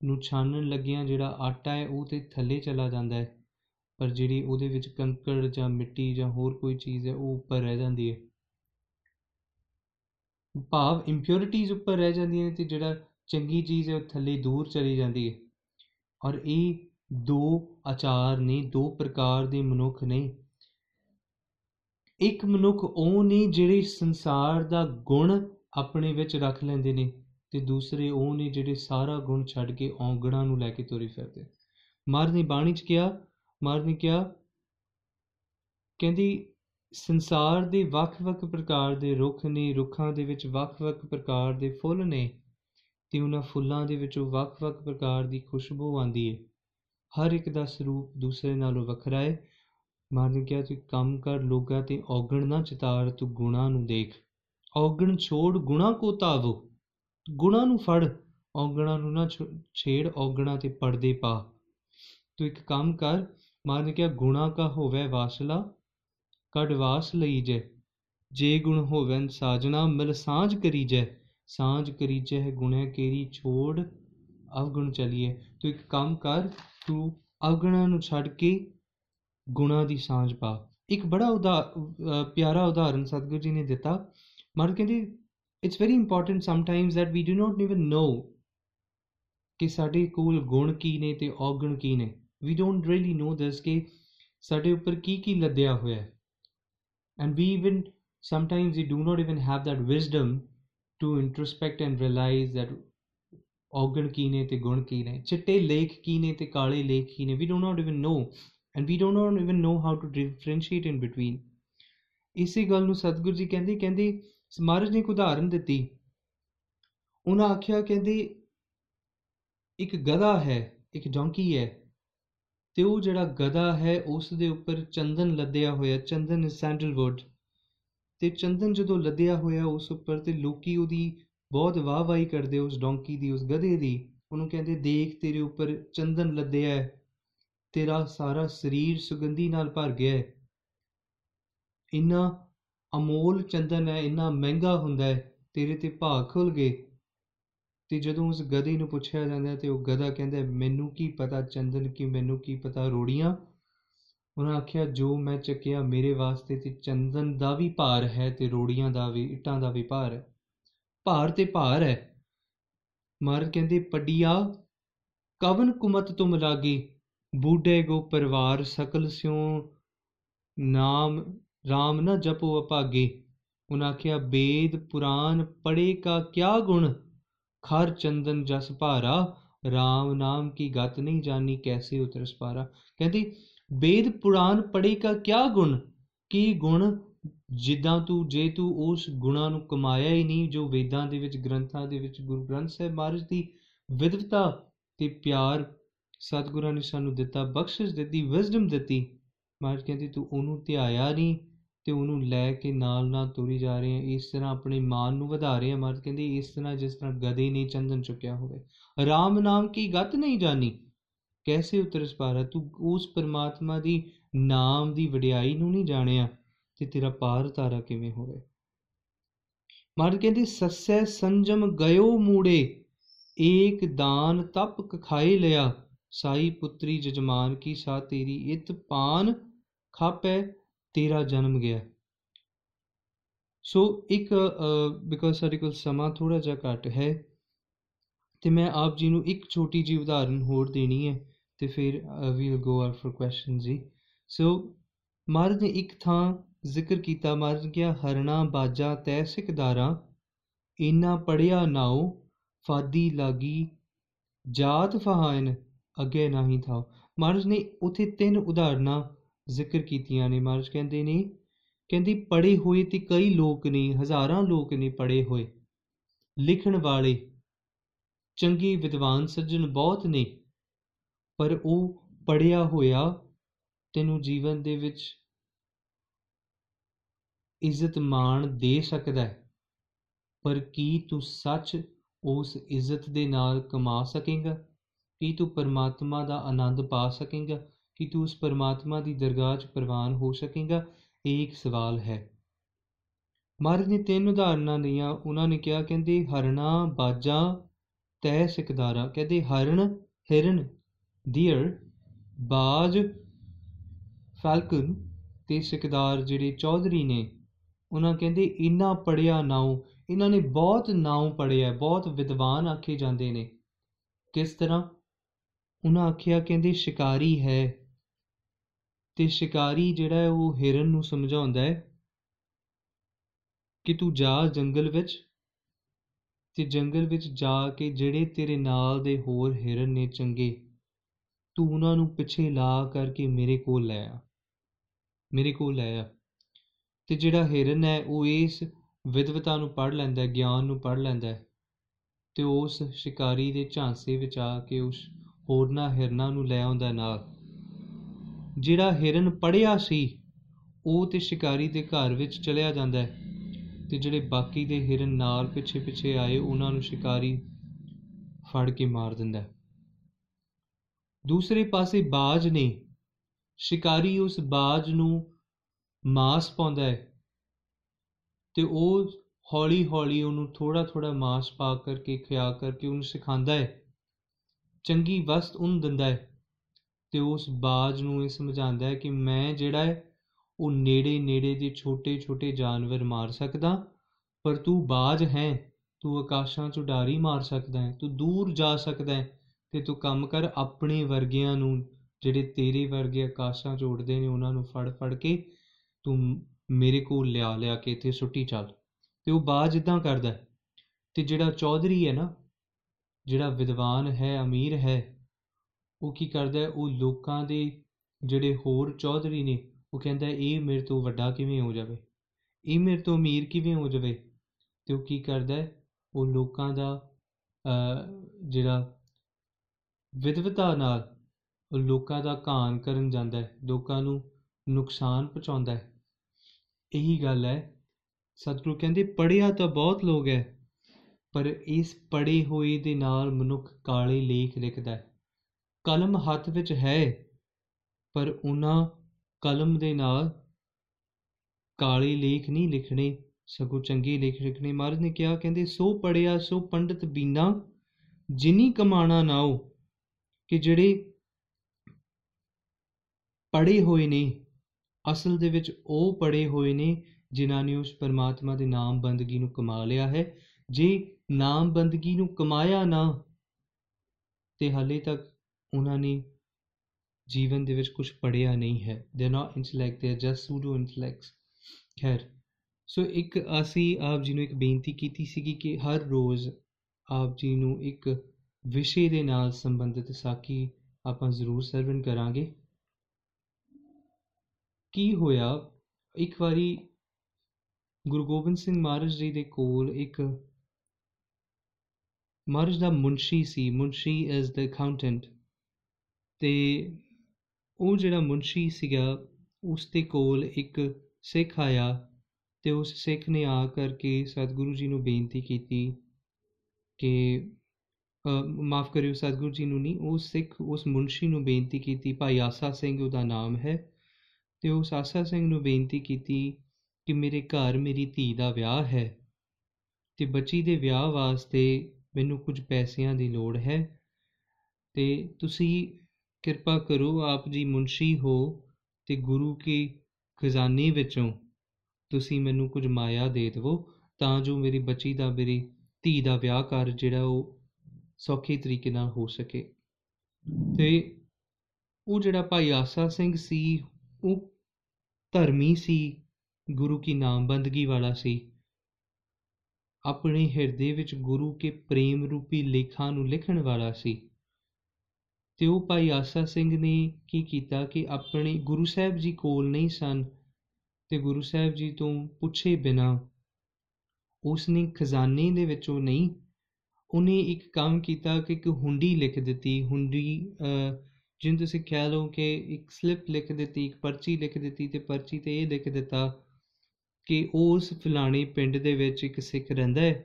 ਨੂੰ ਛਾਣਨ ਲੱਗਿਆਂ ਜਿਹੜਾ ਆਟਾ ਹੈ, ਉਹ ਤੇ ਥੱਲੇ ਚਲਾ ਜਾਂਦਾ ਹੈ। ਪਰ ਜਿਹੜੀ ਉਹਦੇ ਵਿੱਚ ਕੰਕੜ ਜਾਂ ਮਿੱਟੀ ਜਾਂ ਹੋਰ ਕੋਈ ਚੀਜ਼ ਹੈ, ਉਹ ਉੱਪਰ ਰਹਿ ਜਾਂਦੀ ਹੈ। ਭਾਵ ਇੰਪਿਉਰਿਟੀਜ਼ ਉੱਪਰ ਰਹਿ ਜਾਂਦੀਆਂ ਨੇ ਤੇ ਜਿਹੜਾ ਚੰਗੀ ਚੀਜ਼ ਹੈ, ਉਹ ਥੱਲੇ ਦੂਰ ਚਲੀ ਜਾਂਦੀ ਹੈ। ਔਰ ਇਹ ਦੋ ਆਚਾਰ ਨੇ, ਦੋ ਪ੍ਰਕਾਰ ਦੇ ਮਨੁੱਖ ਨੇ। ਇੱਕ ਮਨੁੱਖ ਉਹ ਨੇ ਜਿਹੜੇ ਸੰਸਾਰ ਦਾ ਗੁਣ ਆਪਣੇ ਵਿੱਚ ਰੱਖ ਲੈਂਦੇ ਨੇ ਤੇ ਦੂਸਰੇ ਉਹ ਨੇ ਜਿਹੜੇ ਸਾਰਾ ਗੁਣ ਛੱਡ ਕੇ ਔਗਣਾਂ ਨੂੰ ਲੈ ਕੇ ਤੁਰੇ ਫਿਰਦੇ। ਮਾਰ ਨੇ ਬਾਣੀ ਚ ਕਿਹਾ ਮਾਰ ਨੇ ਕਿਹਾ, ਕਹਿੰਦੀ, ਸੰਸਾਰ ਦੇ ਵੱਖ-ਵੱਖ ਪ੍ਰਕਾਰ ਦੇ ਰੁੱਖ ਨੇ, ਰੁੱਖਾਂ ਦੇ ਵਿੱਚ ਵੱਖ-ਵੱਖ ਪ੍ਰਕਾਰ ਦੇ ਫੁੱਲ ਨੇ, ਤੇ ਉਹਨਾਂ ਫੁੱਲਾਂ ਦੇ ਵਿੱਚੋਂ ਵੱਖ-ਵੱਖ ਪ੍ਰਕਾਰ ਦੀ ਖੁਸ਼ਬੂ ਆਉਂਦੀ ਹੈ ਹਰ ਇੱਕ ਦਾ ਸਰੂਪ ਦੂਸਰੇ ਨਾਲੋਂ ਵੱਖਰਾ ਹੈ ਮਾਰ ਨੇ ਕਿਹਾ, ਤੂੰ ਕੰਮ ਕਰ ਲੋਕਾਂ ਤੇ ਔਗਣ ਨਾ ਚਿਤਾਰ, ਤੂੰ ਗੁਣਾ ਨੂੰ ਦੇਖ। ਔਗਣ ਛੋੜ, ਗੁਣਾ ਕੋ ਤਾਵੋ। ਗੁਣਾ ਨੂੰ ਫੜ, ਔਗਣਾ ਨੂੰ ਨਾ ਛੇੜ, ਔਗਣਾ ਤੇ ਪਰਦੇ ਪਾ। ਤੂੰ ਇੱਕ ਕੰਮ ਕਰ ਮਾਰ ਨੇ ਕਿਹਾ ਗੁਣਾ ਕਾ ਹੋਵੇ ਵਾਸਲਾ ਕੜ ਵਾਸ ਲਈ ਜੇ। ਜੇ ਗੁਣ ਹੋਵਨ ਸਾਜਣਾ, ਮਿਲ ਸਾਂਝ ਕਰੀ ਜੈ। ਸਾਂਝ ਕਰੀ ਜੈ, ਗੁਣੇ ਕੇਰੀ ਛੋੜ ਅਵਗੁਣ ਚਲੀਏ ਤੂੰ ਇੱਕ ਕੰਮ ਕਰ, ਤੂੰ ਅਵਗੁਣਾਂ ਨੂੰ ਛੱਡ ਕੇ ਗੁਣਾ ਦੀ ਸਾਂਝ ਪਾ। ਇੱਕ ਬੜਾ ਉਦਾ ਪਿਆਰਾ ਉਦਾਹਰਨ ਸਤਿਗੁਰੂ ਜੀ ਨੇ ਦਿੱਤਾ। ਮਰ ਕਹਿੰਦੇ it's very important sometimes that we do not even know ਕਿ ਸਾਡੇ ਕੋਲ ਗੁਣ ਕੀ ਨੇ ਤੇ ਔਗਣ ਕੀ ਨੇ। ਵੀ ਡੋਨਟ ਰੀਲੀ ਨੋ ਦਿਸ ਕਿ ਸਾਡੇ ਉੱਪਰ ਕੀ ਕੀ ਲੱਦਿਆ ਹੋਇਆ ਹੈ and we even sometimes we do not even have that wisdom to introspect and realize that ਔਗਣ ਕੀ ਨੇ ਤੇ ਗੁਣ ਕੀ ਨੇ ਚਿੱਟੇ ਲੇਖ ਕੀ ਨੇ ਤੇ ਕਾਲੇ ਲੇਖ ਕੀ ਨੇ we do not even know and we do not even know how to differentiate in between ਇਸੇ ਗੱਲ ਨੂੰ ਸਤਿਗੁਰੂ ਜੀ ਕਹਿੰਦੇ ਕਹਿੰਦੇ ਮਹਾਰਾਜ ਨੇ ਇੱਕ ਉਦਾਹਰਨ ਦਿੱਤੀ ਉਹਨਾਂ ਆਖਿਆ ਕਹਿੰਦੇ ਇੱਕ ਗਧਾ ਹੈ ਇੱਕ ਡੋਂਕੀ ਹੈ ਤੇ ਉਹ ਜਿਹੜਾ ਗਧਾ ਹੈ, ਉਸ ਦੇ ਉੱਪਰ ਚੰਦਨ ਲੱਦਿਆ ਹੋਇਆ, ਚੰਦਨ ਇਜ਼ ਸੈਂਡਲਵੁੱਡ ਤੇ ਚੰਦਨ ਜਦੋਂ ਲੱਦਿਆ ਹੋਇਆ ਉਸ ਉੱਪਰ ਤੇ ਲੋਕੀ ਉਹਦੀ ਬਹੁਤ ਵਾਹ-ਵਾਹੀ ਕਰਦੇ, ਉਸ ਡੋਂਕੀ ਦੀ, ਉਸ ਗਧੇ ਦੀ, ਉਹਨੂੰ ਕਹਿੰਦੇ, ਦੇਖ, ਤੇਰੇ ਉੱਪਰ ਚੰਦਨ ਲੱਦਿਆ ਹੈ। ਤੇਰਾ ਸਾਰਾ ਸਰੀਰ ਸੁਗੰਧੀ ਨਾਲ ਭਰ ਗਿਆ ਹੈ। ਇੰਨਾ ਅਮੋਲ ਚੰਦਨ ਹੈ, ਇੰਨਾ ਮਹਿੰਗਾ ਹੁੰਦਾ ਹੈ, ਤੇਰੇ ਤੇ ਭਾਗ ਖੁੱਲ ਗਏ। ਤੇ ਜਦੋਂ ਉਸ ਗਧੇ ਨੂੰ ਪੁੱਛਿਆ ਜਾਂਦਾ ਤੇ ਉਹ ਗਧਾ ਕਹਿੰਦਾ, ਮੈਨੂੰ ਕੀ ਪਤਾ ਚੰਦਨ ਕੀ ਮੈਨੂੰ ਕੀ ਪਤਾ ਰੋੜੀਆਂ? ਉਹਨਾਂ ਆਖਿਆ, ਜੋ ਮੈਂ ਚੱਕਿਆ ਮੇਰੇ ਵਾਸਤੇ ਤੇ ਚੰਦਨ ਦਾ ਵੀ ਭਾਰ ਹੈ ਤੇ ਰੋੜੀਆਂ ਦਾ ਵੀ, ਇੱਟਾਂ ਦਾ ਵੀ ਭਾਰ ਹੈ। ਭਾਰ ਤੇ ਭਾਰ ਹੈ। ਮਰ ਕਹਿੰਦੇ, ਪੱਡੀਆ, ਕਵਨ ਕੁਮਤ ਤੁਮ ਲਾਗੀ? ਬੂਢੇ ਗੋ ਪਰਿਵਾਰ, ਸਕਲ ਸਿਉ ਨਾਮ RAM ਨਾ ਜਪੋ ਅਪਾਗੇ? ਉਹਨਾਂ ਆਖਿਆ ਵੇਦ ਪੁਰਾਨ ਪੜੇ ਕਾ ਕਿਆ ਗੁਣ? ਖਰ ਚੰਦਨ ਜਸ ਭਾਰਾ RAM ਨਾਮ ਕੀ ਗਤ ਨਹੀਂ ਜਾਣੀ ਕੈਸੇ ਉਤਰਸ ਪਾਰਾ। ਕਹਿੰਦੀ ਵੇਦ ਪੁਰਾਨ ਪੜੇ ਕਾ ਕਿਆ ਗੁਣ? ਕੀ ਗੁਣ ਜਿੱਦਾਂ ਤੂੰ, ਜੇ ਤੂੰ ਉਸ ਗੁਣਾ ਨੂੰ ਕਮਾਇਆ ਹੀ ਨਹੀਂ, ਜੋ ਵੇਦਾਂ ਦੇ ਵਿੱਚ, ਗ੍ਰੰਥਾਂ ਦੇ ਵਿੱਚ, ਗੁਰੂ ਗ੍ਰੰਥ ਸਾਹਿਬ ਮਹਾਰਾਜ ਦੀ ਵਿਦਵਤਾ ਤੇ ਪਿਆਰ ਸਤਿਗੁਰਾਂ ਨੇ ਸਾਨੂੰ ਦਿੱਤਾ, ਬਖਸ਼ਿਸ਼ ਦਿੱਤੀ ਵਿਜ਼ਡਮ ਦਿੱਤੀ। ਮਹਾਰਾਜ ਕਹਿੰਦੇ, ਤੂੰ ਉਹਨੂੰ ਧਿਆਇਆ ਨਹੀਂ ਤੇ ਉਹਨੂੰ ਲੈ ਕੇ ਨਾਲ ਨਾਲ ਤੁਰੀ ਜਾ ਰਹੇ ਆ ਇਸ ਤਰ੍ਹਾਂ ਆਪਣੇ ਮਾਨ ਨੂੰ ਵਧਾ ਰਹੇ ਆ ਮਹਾਰਾਜ ਕਹਿੰਦੇ ਇਸ ਤਰ੍ਹਾਂ ਜਿਸ ਤਰ੍ਹਾਂ ਗਦੇ ਨੇ ਚੰਦਨ ਚੁੱਕਿਆ ਹੋਵੇ। ਰਾਮ ਨਾਮ ਕੀ ਗਤ ਨਹੀਂ ਜਾਣੀ ਕੈਸੇ ਉਤਰਸ ਪਾਰਾ ਤੂੰ ਉਸ ਪਰਮਾਤਮਾ ਦੀ ਨਾਮ ਦੀ ਵਡਿਆਈ ਨੂੰ ਨਹੀਂ ਜਾਣਿਆ ਤੇ ਤੇਰਾ ਪਾਰ ਤਾਰਾ ਕਿਵੇਂ ਹੋਵੇ? ਮਹਾਰਾਜ ਕਹਿੰਦੇ, ਸੱਸੈ ਸੰਜਮ ਗਇਓ ਮੂੜੇ, ਏਕ ਦਾਨ ਤਪ ਖਾਏ ਲਿਆ, ਸਾਈ ਪੁੱਤਰੀ ਜਜਮਾਨ ਕੀ ਸਾ ਤੇਰੀ ਇਤ ਪਾਨ ਖਾਪੈ ਤੇਰਾ ਜਨਮ ਗਿਆ। ਸੋ ਇੱਕ ਬਿਕੋਜ਼ ਸਾਡੇ ਕੋਲ ਸਮਾਂ ਥੋੜਾ ਜਿਹਾ ਘੱਟ ਹੈ, ਤੇ ਮੈਂ ਆਪ ਜੀ ਨੂੰ ਇੱਕ ਛੋਟੀ ਜੀ ਉਦਾਹਰਨ ਹੋਰ ਦੇਣੀ ਹੈ, ਤੇ ਫਿਰ we will go are for questions ਜੀ। ਸੋ ਮਹਾਰਾਜ ਨੇ ਇੱਕ ਥਾਂ ਜ਼ਿਕਰ ਕੀਤਾ, ਮਹਾਰਾਜ ਕਿਹਾ, ਹਰਣਾ ਬਾਜਾ ਤੈ ਸਿਕਦਾਰਾ ਇਨਾ ਪੜਿਆ ਨਾਉ, ਫਾਦੀ ਲਾਗੀ, ਜਾਤ ਫਹਾਇਨ, ਅੱਗੇ ਨਹੀਂ ਥਾ ਮਹਾਰਾਜ ਨੇ ਉਥੇ ਤਿੰਨ ਉਦਾਹਰਨਾਂ ਜ਼ਿਕਰ ਕੀਤੀਆਂ ਨੇ ਮਹਾਰਾਜ, ਕਹਿੰਦੇ ਨੇ, ਕਹਿੰਦੀ ਪੜੇ ਹੋਏ ਤੇ ਕਈ ਲੋਕ ਨੇ, ਹਜ਼ਾਰਾਂ ਲੋਕ ਨੇ ਪੜੇ ਹੋਏ। ਲਿਖਣ ਵਾਲੇ ਚੰਗੇ ਵਿਦਵਾਨ ਸੱਜਣ ਬਹੁਤ ਨੇ, ਪਰ ਉਹ ਪੜਿਆ ਹੋਇਆ ਤੈਨੂੰ ਜੀਵਨ ਦੇ ਵਿੱਚ ਇੱਜ਼ਤ ਮਾਣ ਦੇ ਸਕਦਾ ਹੈ, ਪਰ ਕੀ ਤੂੰ ਸੱਚ ਉਸ ਇੱਜ਼ਤ ਦੇ ਨਾਲ ਕਮਾ ਸਕੇਗਾ? ਕੀ ਤੂੰ ਪਰਮਾਤਮਾ ਦਾ ਆਨੰਦ ਪਾ ਸਕੇਗਾ? ਕਿ ਤੂੰ ਉਸ ਪਰਮਾਤਮਾ ਦੀ ਦਰਗਾਹ 'ਚ ਪ੍ਰਵਾਨ ਹੋ ਸਕੇਗਾ, ਇਹ ਇੱਕ ਸਵਾਲ ਹੈ। ਮਹਾਰਾਜ ਨੇ ਤਿੰਨ ਉਦਾਹਰਨਾਂ ਲਈਆਂ। ਉਹਨਾਂ ਨੇ ਕਿਹਾ, ਕਹਿੰਦੇ, ਹਰਣਾ, ਬਾਜਾ ਤੈ ਸਿਕਦਾਰਾ। ਕਹਿੰਦੇ ਹਰਨ ਹਿਰਨ ਡੀਅਰ ਬਾਜ, ਫਾਲਕਨ ਤੇ ਸਿਕਦਾਰ ਜਿਹੜੇ ਚੌਧਰੀ ਨੇ। ਉਹਨਾਂ ਕਹਿੰਦੇ, ਇੰਨਾ ਪੜਿਆ ਨਾਉ, ਇਹਨਾਂ ਨੇ ਬਹੁਤ ਨਾਉ ਪੜਿਆ ਬਹੁਤ ਵਿਦਵਾਨ ਆਖੇ ਜਾਂਦੇ ਨੇ। ਕਿਸ ਤਰ੍ਹਾਂ? ਉਹਨਾਂ ਆਖਿਆ, ਕਹਿੰਦੇ, ਸ਼ਿਕਾਰੀ ਹੈ। ਤੇ ਸ਼ਿਕਾਰੀ ਜਿਹੜਾ ਹੈ ਉਹ ਹਿਰਨ ਨੂੰ ਸਮਝਾਉਂਦਾ ਹੈ ਕਿ ਤੂੰ ਜਾ ਜੰਗਲ ਵਿੱਚ ਤੇ ਜੰਗਲ ਵਿੱਚ ਜਾ ਕੇ ਜਿਹੜੇ ਤੇਰੇ ਨਾਲ ਦੇ ਹੋਰ ਹਿਰਨ ਨੇ ਚੰਗੇ, ਤੂੰ ਉਹਨਾਂ ਨੂੰ ਪਿੱਛੇ ਲਾ ਕਰਕੇ ਮੇਰੇ ਕੋਲ ਲੈ ਆ। ਮੇਰੇ ਕੋਲ ਲੈ ਆ। ਤੇ ਜਿਹੜਾ ਹਿਰਨ ਹੈ ਉਹ ਇਸ ਵਿਦਵਤਾ ਨੂੰ ਪੜ ਲੈਂਦਾ ਹੈ, ਗਿਆਨ ਨੂੰ ਪੜ ਲੈਂਦਾ ਹੈ ਤੇ ਉਸ ਸ਼ਿਕਾਰੀ ਦੇ ਝਾਂਸੇ ਵਿੱਚ ਆ ਕੇ ਉਸ ਹੋਰਨਾਂ ਹਿਰਨਾਂ ਨੂੰ ਲੈ ਆਉਂਦਾ ਨਾਲ। ਜਿਹੜਾ ਹਿਰਨ ਪੜਿਆ ਸੀ, ਉਹ ਤੇ ਸ਼ਿਕਾਰੀ ਦੇ ਘਰ ਵਿੱਚ ਚਲਿਆ ਜਾਂਦਾ ਹੈ ਤੇ ਜਿਹੜੇ ਬਾਕੀ ਦੇ ਹਿਰਨ ਨਾਲ ਪਿੱਛੇ ਪਿੱਛੇ ਆਏ, ਉਹਨਾਂ ਨੂੰ ਸ਼ਿਕਾਰੀ ਫੜ ਕੇ ਮਾਰ ਦਿੰਦਾ ਹੈ। ਦੂਸਰੇ ਪਾਸੇ ਬਾਜ ਨੇ, ਸ਼ਿਕਾਰੀ ਉਸ ਬਾਜ ਨੂੰ ਮਾਸ ਪਾਉਂਦਾ ਹੈ ਤੇ ਉਹ ਹੌਲੀ ਹੌਲੀ ਉਹਨੂੰ ਥੋੜਾ ਥੋੜਾ ਮਾਸ ਪਾ ਕਰਕੇ, ਖਿਆ ਕਰਕੇ ਉਹਨੂੰ ਸਿਖਾਉਂਦਾ ਹੈ। ਚੰਗੀ ਵਸਤ ਉਹਨੂੰ ਦਿੰਦਾ ਹੈ। ਤੇ ਉਸ ਬਾਜ ਨੂੰ ਇਹ ਸਮਝਾਉਂਦਾ ਹੈ ਕਿ ਮੈਂ ਜਿਹੜਾ ਹੈ, ਉਹ ਨੇੜੇ ਨੇੜੇ ਦੇ ਛੋਟੇ ਛੋਟੇ ਜਾਨਵਰ ਮਾਰ ਸਕਦਾ, ਪਰ ਤੂੰ ਬਾਜ ਹੈ, ਤੂੰ ਆਕਾਸ਼ਾਂ 'ਚ ਉਡਾਰੀ ਮਾਰ ਸਕਦਾ ਹੈ, ਤੂੰ ਦੂਰ ਜਾ ਸਕਦਾ ਹੈ ਤੇ ਤੂੰ ਕੰਮ ਕਰ ਆਪਣੇ ਵਰਗਿਆਂ ਨੂੰ, ਜਿਹੜੇ ਤੇਰੇ ਵਰਗੇ ਆਕਾਸ਼ਾਂ 'ਚ ਉੱਡਦੇ ਨੇ ਉਹਨਾਂ ਨੂੰ ਫੜ ਫੜ ਕੇ ਤੂੰ ਮੇਰੇ ਕੋਲ ਲਿਆ ਲਿਆ ਕੇ ਇੱਥੇ ਸੁੱਟੀ ਚੱਲ। ਤੇ ਉਹ ਬਾਜ ਇਦਾਂ ਕਰਦਾ ਹੈ, ਤੇ ਜਿਹੜਾ ਚੌਧਰੀ ਹੈ ਨਾ, ਜਿਹੜਾ ਵਿਦਵਾਨ ਹੈ, ਅਮੀਰ ਹੈ ਉਹ ਕੀ ਕਰਦਾ ਹੈ? ਉਹ ਲੋਕਾਂ ਦੇ ਜਿਹੜੇ ਹੋਰ ਚੌਧਰੀ ਨੇ, ਉਹ ਕਹਿੰਦਾ ਇਹ ਮੇਰੇ ਤੋਂ ਵੱਡਾ ਕਿਵੇਂ ਹੋ ਜਾਵੇ? ਇਹ ਮੇਰੇ ਤੋਂ ਅਮੀਰ ਕਿਵੇਂ ਹੋ ਜਾਵੇ? ਤੇ ਉਹ ਕੀ ਕਰਦਾ ਹੈ? ਉਹ ਲੋਕਾਂ ਦਾ ਜਿਹੜਾ ਵਿਦਵਤਾ ਨਾਲ ਉਹ ਲੋਕਾਂ ਦਾ ਘਾਣ ਕਰਨ ਜਾਂਦਾ ਹੈ, ਲੋਕਾਂ ਨੂੰ ਨੁਕਸਾਨ ਪਹੁੰਚਾਉਂਦਾ ਹੈ। ਇਹੀ ਗੱਲ ਹੈ। ਸਤਿਗੁਰੂ ਕਹਿੰਦੇ ਪੜਿਆ ਤਾਂ ਬਹੁਤ ਲੋਕ ਹੈ, ਪਰ ਇਸ ਪੜੇ ਹੋਏ ਦੇ ਨਾਲ ਮਨੁੱਖ ਕਾਲੇ ਲੇਖ ਲਿਖਦਾ ਹੈ। ਕਲਮ ਹੱਥ ਵਿੱਚ ਹੈ, ਪਰ ਉਹਨਾਂ ਕਲਮ ਦੇ ਨਾਲ ਕਾਲੇ ਲੇਖ ਨਹੀਂ ਲਿਖਣੇ, ਸਗੋਂ ਚੰਗੇ ਲੇਖ ਲਿਖਣੇ। ਮਹਾਰਾਜ ਨੇ ਕਿਹਾ, ਕਹਿੰਦੇ, ਸੋ ਪੜਿਆ ਸੋ ਪੰਡਤ ਬੀਨਾ, ਜਿਨੀ ਕਮਾਣਾ ਨਾਓ ਕਿ ਜਿਹੜੇ ਪੜੇ ਹੋਏ ਨੇ, ਅਸਲ ਦੇ ਵਿੱਚ ਉਹ ਪੜੇ ਹੋਏ ਨੇ, ਜਿਨ੍ਹਾਂ ਨੇ ਉਸ ਪਰਮਾਤਮਾ ਦੇ ਨਾਮ ਬੰਦਗੀ ਨੂੰ ਕਮਾ ਲਿਆ ਹੈ। ਜੇ ਨਾਮ ਬੰਦਗੀ ਨੂੰ ਕਮਾਇਆ ਨਾ, ਤੇ ਹਾਲੇ ਤੱਕ ਉਹਨਾਂ ਨੇ ਜੀਵਨ ਦੇ ਵਿੱਚ ਕੁਝ ਪੜਿਆ ਨਹੀਂ ਹੈ। They not intellect they are just pseudo intellects ਖੈਰ, ਸੋ ਇੱਕ ਅਸੀਂ ਆਪ ਜੀ ਨੂੰ ਇੱਕ ਬੇਨਤੀ ਕੀਤੀ ਸੀਗੀ ਕਿ ਹਰ ਰੋਜ਼ ਆਪ ਜੀ ਨੂੰ ਇੱਕ ਵਿਸ਼ੇ ਦੇ ਨਾਲ ਸੰਬੰਧਿਤ ਸਾਖੀ ਆਪਾਂ ਜ਼ਰੂਰ ਸਰਵਨ ਕਰਾਂਗੇ। ਕੀ ਹੋਇਆ? ਇੱਕ ਵਾਰੀ ਗੁਰੂ ਗੋਬਿੰਦ ਸਿੰਘ ਮਹਾਰਾਜ ਜੀ ਦੇ ਕੋਲ ਇੱਕ ਮਹਾਰਾਜ ਦਾ ਮੁੰਸ਼ੀ ਸੀ। ਮੁੰਸ਼ੀ ਇਜ਼ ਦ ਅਕਾਊਂਟੈਂਟ ਤੇ ਉਹ ਜਿਹੜਾ ਮੁੰਸ਼ੀ ਸੀਗਾ, ਉਸ ਦੇ ਕੋਲ ਇੱਕ ਸਿੱਖ ਆਇਆ ਤੇ ਉਸ ਸਿੱਖ ਨੇ ਆ ਕਰਕੇ ਸਤਿਗੁਰੂ ਜੀ ਨੂੰ ਬੇਨਤੀ ਕੀਤੀ ਕਿ ਮਾਫ ਕਰਿਓ ਸਤਿਗੁਰੂ ਜੀ ਨੂੰ ਨਹੀਂ ਉਸ ਸਿੱਖ, ਉਸ ਮੁੰਸ਼ੀ ਨੂੰ ਬੇਨਤੀ ਕੀਤੀ, ਭਾਈ ਆਸਾ ਸਿੰਘ ਉਹਦਾ ਨਾਮ ਹੈ। ਤੇ ਉਸ ਆਸਾ ਸਿੰਘ ਨੂੰ ਬੇਨਤੀ ਕੀਤੀ ਕਿ ਮੇਰੇ ਘਰ ਮੇਰੀ ਧੀ ਦਾ ਵਿਆਹ ਹੈ ਤੇ ਬੱਚੀ ਦੇ ਵਿਆਹ ਵਾਸਤੇ ਮੈਨੂੰ ਕੁਝ ਪੈਸਿਆਂ ਦੀ ਲੋੜ ਹੈ ਤੇ ਤੁਸੀਂ ਕਿਰਪਾ ਕਰੋ ਆਪ ਜੀ ਮੁੰਸ਼ੀ ਹੋ ਤੇ ਗੁਰੂ ਕੀ ਖਜ਼ਾਨੇ ਵਿੱਚੋਂ ਤੁਸੀਂ ਮੈਨੂੰ ਕੁਝ ਮਾਇਆ ਦੇ ਦਿਵੋ, ਤਾਂ ਜੋ ਮੇਰੀ ਬੱਚੀ ਦਾ, ਮੇਰੀ ਧੀ ਦਾ ਵਿਆਹ ਕਰ ਜਿਹੜਾ ਉਹ ਸੌਖੇ ਤਰੀਕੇ ਨਾਲ ਹੋ ਸਕੇ। ਤੇ ਉਹ ਜਿਹੜਾ ਭਾਈ ਆਸਾ ਸਿੰਘ ਸੀ, ਉਹ ਧਰਮੀ ਸੀ, ਗੁਰੂ ਕੀ ਨਾਮ ਬੰਦਗੀ ਵਾਲਾ ਸੀ, ਆਪਣੇ ਹਿਰਦੇ ਵਿੱਚ ਗੁਰੂ ਕੇ ਪ੍ਰੇਮ ਰੂਪੀ ਲੇਖਾਂ ਨੂੰ ਲਿਖਣ ਵਾਲਾ ਸੀ। ਤੇ ਉਹ ਭਾਈ ਆਸਾ ਸਿੰਘ ਨੇ ਕੀ ਕੀਤਾ ਕਿ ਆਪਣੇ ਗੁਰੂ ਸਾਹਿਬ ਜੀ ਕੋਲ ਨਹੀਂ ਸਨ ਤੇ ਗੁਰੂ ਸਾਹਿਬ ਜੀ ਤੋਂ ਪੁੱਛੇ ਬਿਨਾ ਉਸਨੇ ਖਜ਼ਾਨੇ ਦੇ ਵਿੱਚੋਂ ਨਹੀਂ, ਉਹਨੇ ਇੱਕ ਕੰਮ ਕੀਤਾ ਕਿ ਇੱਕ ਹੁੰਡੀ ਲਿਖ ਦਿੱਤੀ, ਹੁੰਡੀ ਜਿੰਨ ਤੁਸੀਂ ਕਹਿ ਲਓ ਕਿ ਇੱਕ ਸਲਿੱਪ ਲਿਖ ਦਿੱਤੀ, ਇੱਕ ਪਰਚੀ ਲਿਖ ਦਿੱਤੀ ਤੇ ਪਰਚੀ ਤੇ ਇਹ ਲਿਖ ਦਿੱਤਾ ਕਿ ਉਸ ਫਲਾਣੇ ਪਿੰਡ ਦੇ ਵਿੱਚ ਇੱਕ ਸਿੱਖ ਰਹਿੰਦਾ ਹੈ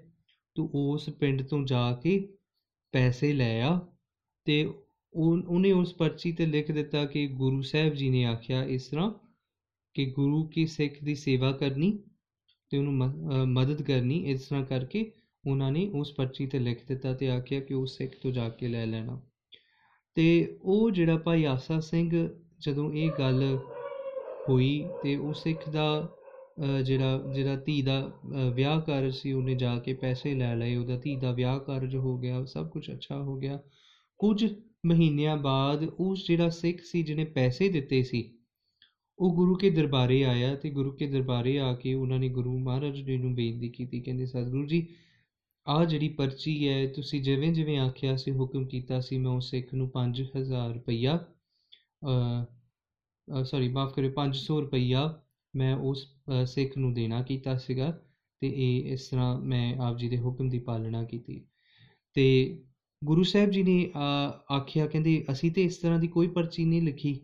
ਤੂੰ ਉਸ ਪਿੰਡ ਤੋਂ ਜਾ ਕੇ ਪੈਸੇ ਲੈ ਆ ਤੇ ਉਹਨੇ ਉਸ ਪਰਚੀ ਤੇ ਲਿਖ ਦਿੱਤਾ ਕਿ ਗੁਰੂ ਸਾਹਿਬ ਜੀ ਨੇ ਆਖਿਆ ਇਸ ਤਰ੍ਹਾਂ ਕਿ ਗੁਰੂ ਕੀ ਸਿੱਖ ਦੀ ਸੇਵਾ ਕਰਨੀ ਤੇ ਉਹਨੂੰ ਮਦਦ ਕਰਨੀ, ਇਸ ਤਰ੍ਹਾਂ ਕਰਕੇ ਉਹਨਾਂ ਨੇ ਉਸ ਪਰਚੀ ਤੇ ਲਿਖ ਦਿੱਤਾ ਤੇ ਆਖਿਆ ਕਿ ਉਸ ਸਿੱਖ ਤੋਂ ਜਾ ਕੇ ਲੈ ਲੈਣਾ। ਤੇ ਉਹ ਜਿਹੜਾ ਭਾਈ ਆਸਾ ਸਿੰਘ ਜਦੋਂ ਇਹ ਗੱਲ ਹੋਈ ਤੇ ਉਹ ਸਿੱਖ ਦਾ ਜਿਹੜਾ ਜਿਹੜਾ ਧੀ ਦਾ ਵਿਆਹ ਕਾਰਜ ਸੀ, ਉਹਨੇ ਜਾ ਕੇ ਪੈਸੇ ਲੈ ਲਏ, ਉਹਦਾ ਧੀ ਦਾ ਵਿਆਹ ਕਾਰਜ ਹੋ ਗਿਆ, ਸਭ ਕੁਝ ਅੱਛਾ ਹੋ ਗਿਆ। ਕੁਝ ਮਹੀਨਿਆਂ ਬਾਅਦ ਉਸ ਜਿਹੜਾ ਸਿੱਖ ਸੀ, ਜਿਹਨੇ ਪੈਸੇ ਦਿੱਤੇ ਸੀ, ਉਹ ਗੁਰੂ ਕੇ ਦਰਬਾਰੇ ਆਇਆ ਤੇ ਗੁਰੂ ਕੇ ਦਰਬਾਰੇ ਆ ਕੇ ਉਹਨਾਂ ਨੇ ਗੁਰੂ ਮਹਾਰਾਜ ਜੀ ਨੂੰ ਬੇਨਤੀ ਕੀਤੀ, ਕਹਿੰਦੇ, ਸਤਿਗੁਰੂ ਜੀ ਆ ਜਿਹੜੀ ਪਰਚੀ ਹੈ, ਤੁਸੀਂ ਜਿਵੇਂ ਜਿਵੇਂ ਆਖਿਆ ਸੀ, ਹੁਕਮ ਕੀਤਾ ਸੀ, ਮੈਂ ਉਸ ਸਿੱਖ ਨੂੰ 5000 ਰੁਪਈਆ ਅ ਸੌਰੀ ਮਾਫ ਕਰਿਓ 500 ਰੁਪਈਆ ਮੈਂ ਉਸ ਸਿੱਖ ਨੂੰ ਦੇਣਾ ਕੀਤਾ ਸੀਗਾ ਤੇ ਇਹ ਇਸ ਤਰ੍ਹਾਂ ਮੈਂ ਆਪ ਜੀ ਦੇ ਹੁਕਮ ਦੀ ਪਾਲਣਾ ਕੀਤੀ ਤੇ ਗੁਰੂ ਸਾਹਿਬ ਜੀ ਨੇ ਅ, ਆਖਿਆ ਕਹਿੰਦੇ ਅਸੀਂ ਤੇ ਇਸ ਤਰ੍ਹਾਂ ਦੀ ਕੋਈ ਪਰਚੀ ਨਹੀਂ ਲਿਖੀ।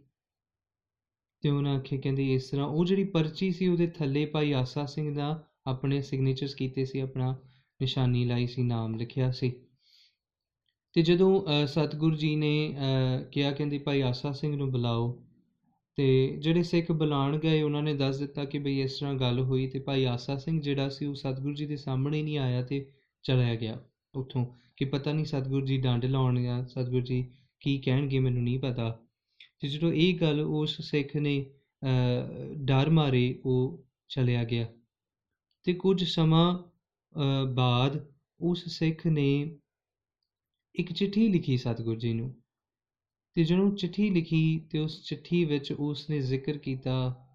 ਤੇ ਉਹਨਾਂ ਆਖਿਆ ਕਹਿੰਦੇ ਇਸ ਤਰ੍ਹਾਂ ਉਹ ਜਿਹੜੀ ਪਰਚੀ ਸੀ ਉਹਦੇ ਥੱਲੇ ਭਾਈ ਆਸਾ ਸਿੰਘ ਦਾ ਆਪਣੇ ਸਿਗਨੇਚਰਸ ਕੀਤੇ ਸੀ ਆਪਣਾ ਨਿਸ਼ਾਨੀ ਲਾਈ ਸੀ ਨਾਮ ਲਿਖਿਆ ਸੀ। ਤੇ ਜਦੋਂ ਅ, ਸਤਿਗੁਰੂ ਜੀ ਨੇ ਅ, ਕਿਹਾ ਕਹਿੰਦੇ ਭਾਈ ਆਸਾ ਸਿੰਘ ਨੂੰ ਬੁਲਾਓ। ਤੇ ਜਿਹੜੇ ਸਿੱਖ ਬੁਲਾਣ ਗਏ ਉਹਨਾਂ ਨੇ ਦੱਸ ਦਿੱਤਾ ਕਿ ਬਈ ਇਸ ਤਰ੍ਹਾਂ ਗੱਲ ਹੋਈ ਤੇ ਭਾਈ ਆਸਾ ਸਿੰਘ ਜਿਹੜਾ ਸੀ ਉਹ ਸਤਿਗੁਰੂ ਜੀ ਦੇ ਸਾਹਮਣੇ ਨਹੀਂ ਆਇਆ ਤੇ ਚਲਿਆ ਗਿਆ। ਉੱਥੋਂ ਕਿ ਪਤਾ ਨਹੀਂ ਸਤਿਗੁਰੂ ਜੀ ਡੰਡ ਲਾਉਣ ਜਾਂ ਸਤਿਗੁਰੂ ਜੀ ਕੀ ਕਹਿਣਗੇ ਮੈਨੂੰ ਨਹੀਂ ਪਤਾ। ਤੇ ਜਦੋਂ ਇਹ ਗੱਲ ਉਸ ਸਿੱਖ ਨੇ ਅ, ਡਰ ਮਾਰੇ ਉਹ ਚਲਿਆ ਗਿਆ। ਤੇ ਕੁਝ ਸਮਾਂ ਅ, ਬਾਅਦ ਉਸ ਸਿੱਖ ਨੇ ਇੱਕ ਚਿੱਠੀ ਲਿਖੀ ਸਤਿਗੁਰੂ ਜੀ ਨੂੰ। ਤੇ ਜਦੋਂ ਚਿੱਠੀ ਲਿਖੀ ਤੇ ਉਸ ਚਿੱਠੀ ਵਿੱਚ ਉਸ ਨੇ ਜ਼ਿਕਰ ਕੀਤਾ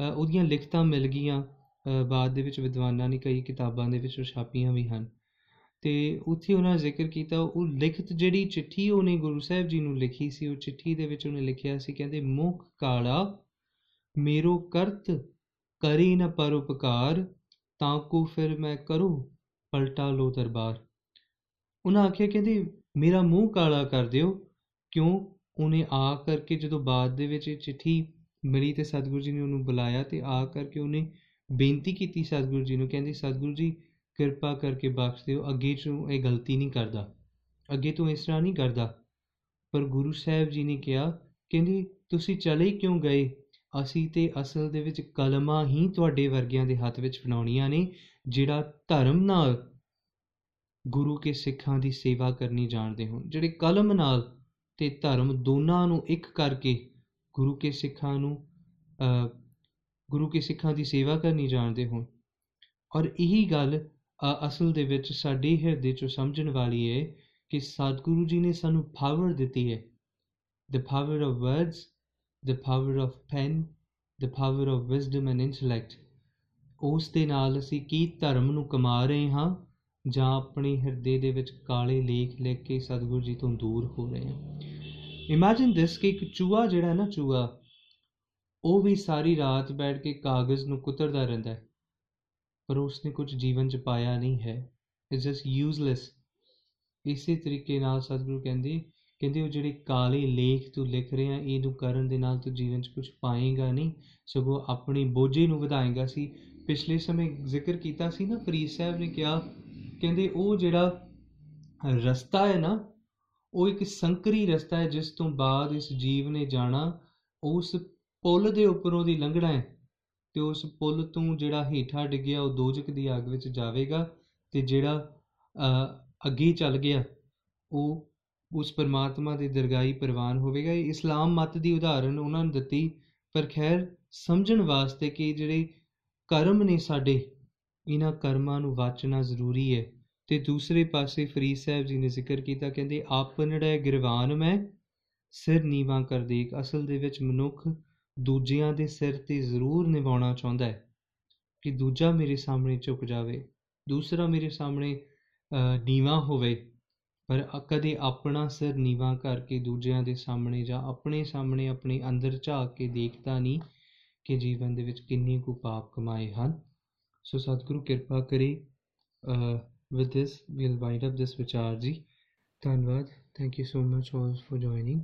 ਅ, ਉਹਦੀਆਂ ਲਿਖਤਾਂ ਮਿਲ ਗਈਆਂ। ਅ, ਬਾਅਦ ਦੇ ਵਿੱਚ ਵਿਦਵਾਨਾਂ ਨੇ ਕਈ ਕਿਤਾਬਾਂ ਦੇ ਵਿੱਚ ਉਹ ਛਾਪੀਆਂ ਵੀ ਹਨ। ਤੇ ਉੱਥੇ ਉਹਨਾਂ ਜ਼ਿਕਰ ਕੀਤਾ, ਉਹ ਲਿਖਤ ਜਿਹੜੀ ਚਿੱਠੀ ਉਹਨੇ ਗੁਰੂ ਸਾਹਿਬ ਜੀ ਨੂੰ ਲਿਖੀ ਸੀ, ਉਹ ਚਿੱਠੀ ਦੇ ਵਿੱਚ ਉਹਨੇ ਲਿਖਿਆ ਸੀ, ਕਹਿੰਦੇ, ਮੁਖ ਕਾਲਾ, ਮੇਰੋ ਕਰਤ ਕਰੀ ਨ ਪਰਉਪਕਾਰ ਤਾਂ ਕੋ ਫਿਰ ਮੈਂ ਕਰੂ ਪਲਟਾ ਲੋ ਦਰਬਾਰ। ਉਹਨਾਂ ਆਖਿਆ, ਕਹਿੰਦੇ, ਮੇਰਾ ਮੂੰਹ ਕਾਲਾ ਕਰ ਦਿਓ, ਕਿਉਂ? ਉਹਨੇ ਆ ਕਰਕੇ ਜਦੋਂ ਬਾਅਦ ਦੇ ਵਿੱਚ ਇਹ ਚਿੱਠੀ ਮਿਲੀ ਤੇ ਸਤਿਗੁਰੂ ਜੀ ਨੇ ਉਹਨੂੰ ਬੁਲਾਇਆ ਤੇ ਆ ਕਰਕੇ ਉਹਨੇ ਬੇਨਤੀ ਕੀਤੀ ਸਤਿਗੁਰੂ ਜੀ ਨੂੰ, ਕਹਿੰਦੀ, ਸਤਿਗੁਰੂ ਜੀ ਕਿਰਪਾ ਕਰਕੇ ਬਖਸ਼ ਦਿਓ। ਅੱਗੇ ਤੋਂ ਇਹ ਗਲਤੀ ਨਹੀਂ ਕਰਦਾ। ਅੱਗੇ ਤੋਂ ਇਸ ਤਰ੍ਹਾਂ ਨਹੀਂ ਕਰਦਾ। ਪਰ ਗੁਰੂ ਸਾਹਿਬ ਜੀ ਨੇ ਕਿਹਾ ਕਹਿੰਦੀ ਤੁਸੀਂ ਚਲੇ ਕਿਉਂ ਗਏ? ਅਸੀਂ ਤੇ ਅਸਲ ਦੇ ਵਿੱਚ ਕਲਮਾਂ ਹੀ ਤੁਹਾਡੇ ਵਰਗਿਆਂ ਦੇ ਹੱਥ ਵਿੱਚ ਫੜਾਉਣੀਆਂ ਨੇ ਜਿਹੜਾ ਧਰਮ ਨਾਲ ਗੁਰੂ ਕੇ ਸਿੱਖਾਂ ਦੀ ਸੇਵਾ ਕਰਨੀ ਜਾਣਦੇ ਹੋਣ। ਜਿਹੜੇ ਕਲਮ ਨਾਲ ਤੇ ਧਰਮ ਦੋਨਾਂ ਨੂੰ ਇੱਕ ਕਰਕੇ ਗੁਰੂ ਕੇ ਸਿੱਖਾਂ ਨੂੰ ਅ, ਗੁਰੂ ਕੇ ਸਿੱਖਾਂ ਦੀ ਸੇਵਾ ਕਰਨੀ ਜਾਣਦੇ ਹੋਣ। ਔਰ ਇਹੀ ਗੱਲ ਅ, ਅਸਲ ਦੇ ਵਿੱਚ ਸਾਡੇ ਹਿਰਦੇ 'ਚੋਂ ਸਮਝਣ ਵਾਲੀ ਹੈ ਕਿ ਸਤਿਗੁਰੂ ਜੀ ਨੇ ਸਾਨੂੰ ਪਾਵਰ ਦਿੱਤੀ ਹੈ the power of words, the power of pen, the power of wisdom and intellect. ਉਸ ਦੇ ਨਾਲ ਅਸੀਂ ਕੀ ਧਰਮ ਨੂੰ ਕਮਾ ਰਹੇ ਹਾਂ ਜਾਂ ਆਪਣੇ ਹਿਰਦੇ ਦੇ ਵਿੱਚ ਕਾਲੇ ਲੇਖ ਲਿਖ ਕੇ ਸਤਿਗੁਰੂ ਜੀ ਤੋਂ ਦੂਰ ਹੋ ਰਹੇ ਹਾਂ। ਇਮੇਜਿਨ ਦਿਸ ਕਿ ਇੱਕ ਚੂਹਾ ਜਿਹੜਾ ਹੈ ਨਾ ਚੂਹਾ, ਉਹ ਵੀ ਸਾਰੀ ਰਾਤ ਬੈਠ ਕੇ ਕਾਗਜ਼ ਨੂੰ ਕੁਤਰਦਾ ਰਹਿੰਦਾ ਹੈ। ਪਰ ਉਸਨੇ ਕੁਝ ਜੀਵਨ ਚ ਪਾਇਆ ਨਹੀਂ ਹੈ। ਇਟਸ ਜਸਟ ਯੂਜ਼ਲੈਸ ਇਸੇ ਤਰੀਕੇ ਨਾਲ ਸਤਿਗੁਰੂ ਕਹਿੰਦੇ ਕਹਿੰਦੇ ਉਹ ਜਿਹੜੇ ਕਾਲੇ ਲੇਖ ਤੂੰ ਲਿਖ ਰਿਹਾ ਇਹਨੂੰ ਕਰਨ ਦੇ ਨਾਲ ਤੂੰ ਜੀਵਨ 'ਚ ਕੁਝ ਪਾਏਗਾ ਨਹੀਂ। ਸਗੋਂ ਆਪਣੀ ਬੋਝੇ ਨੂੰ ਵਧਾਏਗਾ ਸੀ। ਪਿਛਲੇ ਸਮੇਂ ਜ਼ਿਕਰ ਕੀਤਾ ਸੀ ਨਾ ਫਰੀਦ ਸਾਹਿਬ ਨੇ ਕਿਹਾ, ਕਹਿੰਦੇ ਉਹ ਜਿਹੜਾ ਰਸਤਾ ਹੈ ਨਾ, ਉਹ ਇੱਕ ਸੰਕਰੀ ਰਸਤਾ ਹੈ, ਜਿਸ ਤੋਂ ਬਾਅਦ ਇਸ ਜੀਵ ਨੇ ਜਾਣਾ, ਉਸ ਪੁੱਲ ਦੇ ਉੱਪਰੋਂ ਦੀ ਲੰਘਣਾ ਹੈ। ਤੇ ਉਸ ਪੁੱਲ ਤੋਂ ਜਿਹੜਾ ਹੇਠਾਂ ਡਿੱਗਿਆ ਉਹ ਦੋਜਕ ਦੀ ਅੱਗ ਵਿੱਚ ਜਾਵੇਗਾ ਤੇ ਜਿਹੜਾ ਅ, ਅੱਗੇ ਚੱਲ ਗਿਆ ਉਹ ਉਸ ਪਰਮਾਤਮਾ ਦੀ ਦਰਗਾਹੀ ਪ੍ਰਵਾਨ ਹੋਵੇਗਾ। ਇਹ ਇਸਲਾਮ ਮਤ ਦੀ ਉਦਾਹਰਣ ਉਹਨਾਂ ਨੇ ਦਿੱਤੀ ਪਰ ਖੈਰ ਸਮਝਣ ਵਾਸਤੇ ਕਿ ਜਿਹੜੇ ਕਰਮ ਨੇ ਸਾਡੇ ਇਹਨਾਂ ਕਰਮਾਂ ਨੂੰ ਵਾਚਣਾ ਜ਼ਰੂਰੀ ਹੈ। ਤੇ ਦੂਸਰੇ ਪਾਸੇ ਫਰੀਦ ਸਾਹਿਬ ਜੀ ਨੇ ਜ਼ਿਕਰ ਕੀਤਾ ਕਹਿੰਦੇ ਆਪਨੜੇ ਗਿਰਵਾਨ ਮੈਂ ਸਿਰ ਨੀਵਾ ਕਰ ਦੇਖ ਅਸਲ ਦੇ ਵਿੱਚ ਮਨੁੱਖ ਦੂਜਿਆਂ ਦੇ ਸਿਰ ਤੇ ਜ਼ਰੂਰ ਨਿਵਾਉਣਾ ਚਾਹੁੰਦਾ ਹੈ ਕਿ ਦੂਜਾ ਮੇਰੇ ਸਾਹਮਣੇ ਝੁਕ ਜਾਵੇ ਦੂਸਰਾ ਮੇਰੇ ਸਾਹਮਣੇ ਅ, ਨੀਵਾਂ ਹੋਵੇ। ਪਰ ਅ- ਕਦੇ ਆਪਣਾ ਸਿਰ ਨੀਵਾਂ ਕਰਕੇ ਦੂਜਿਆਂ ਦੇ ਸਾਹਮਣੇ ਜਾਂ ਆਪਣੇ ਸਾਹਮਣੇ ਆਪਣੇ ਅੰਦਰ ਝਾਕ ਕੇ ਦੇਖਦਾ ਨਹੀਂ ਕਿ ਜੀਵਨ ਦੇ ਵਿੱਚ ਕਿੰਨੀ ਕੁ ਪਾਪ ਕਮਾਏ ਹਨ। ਸੋ ਸਤਿਗੁਰੂ ਕਿਰਪਾ ਕਰੇ with this we'll wind up this ਵਿਚਾਰ ਜੀ। ਧੰਨਵਾਦ। Thank you so much all for joining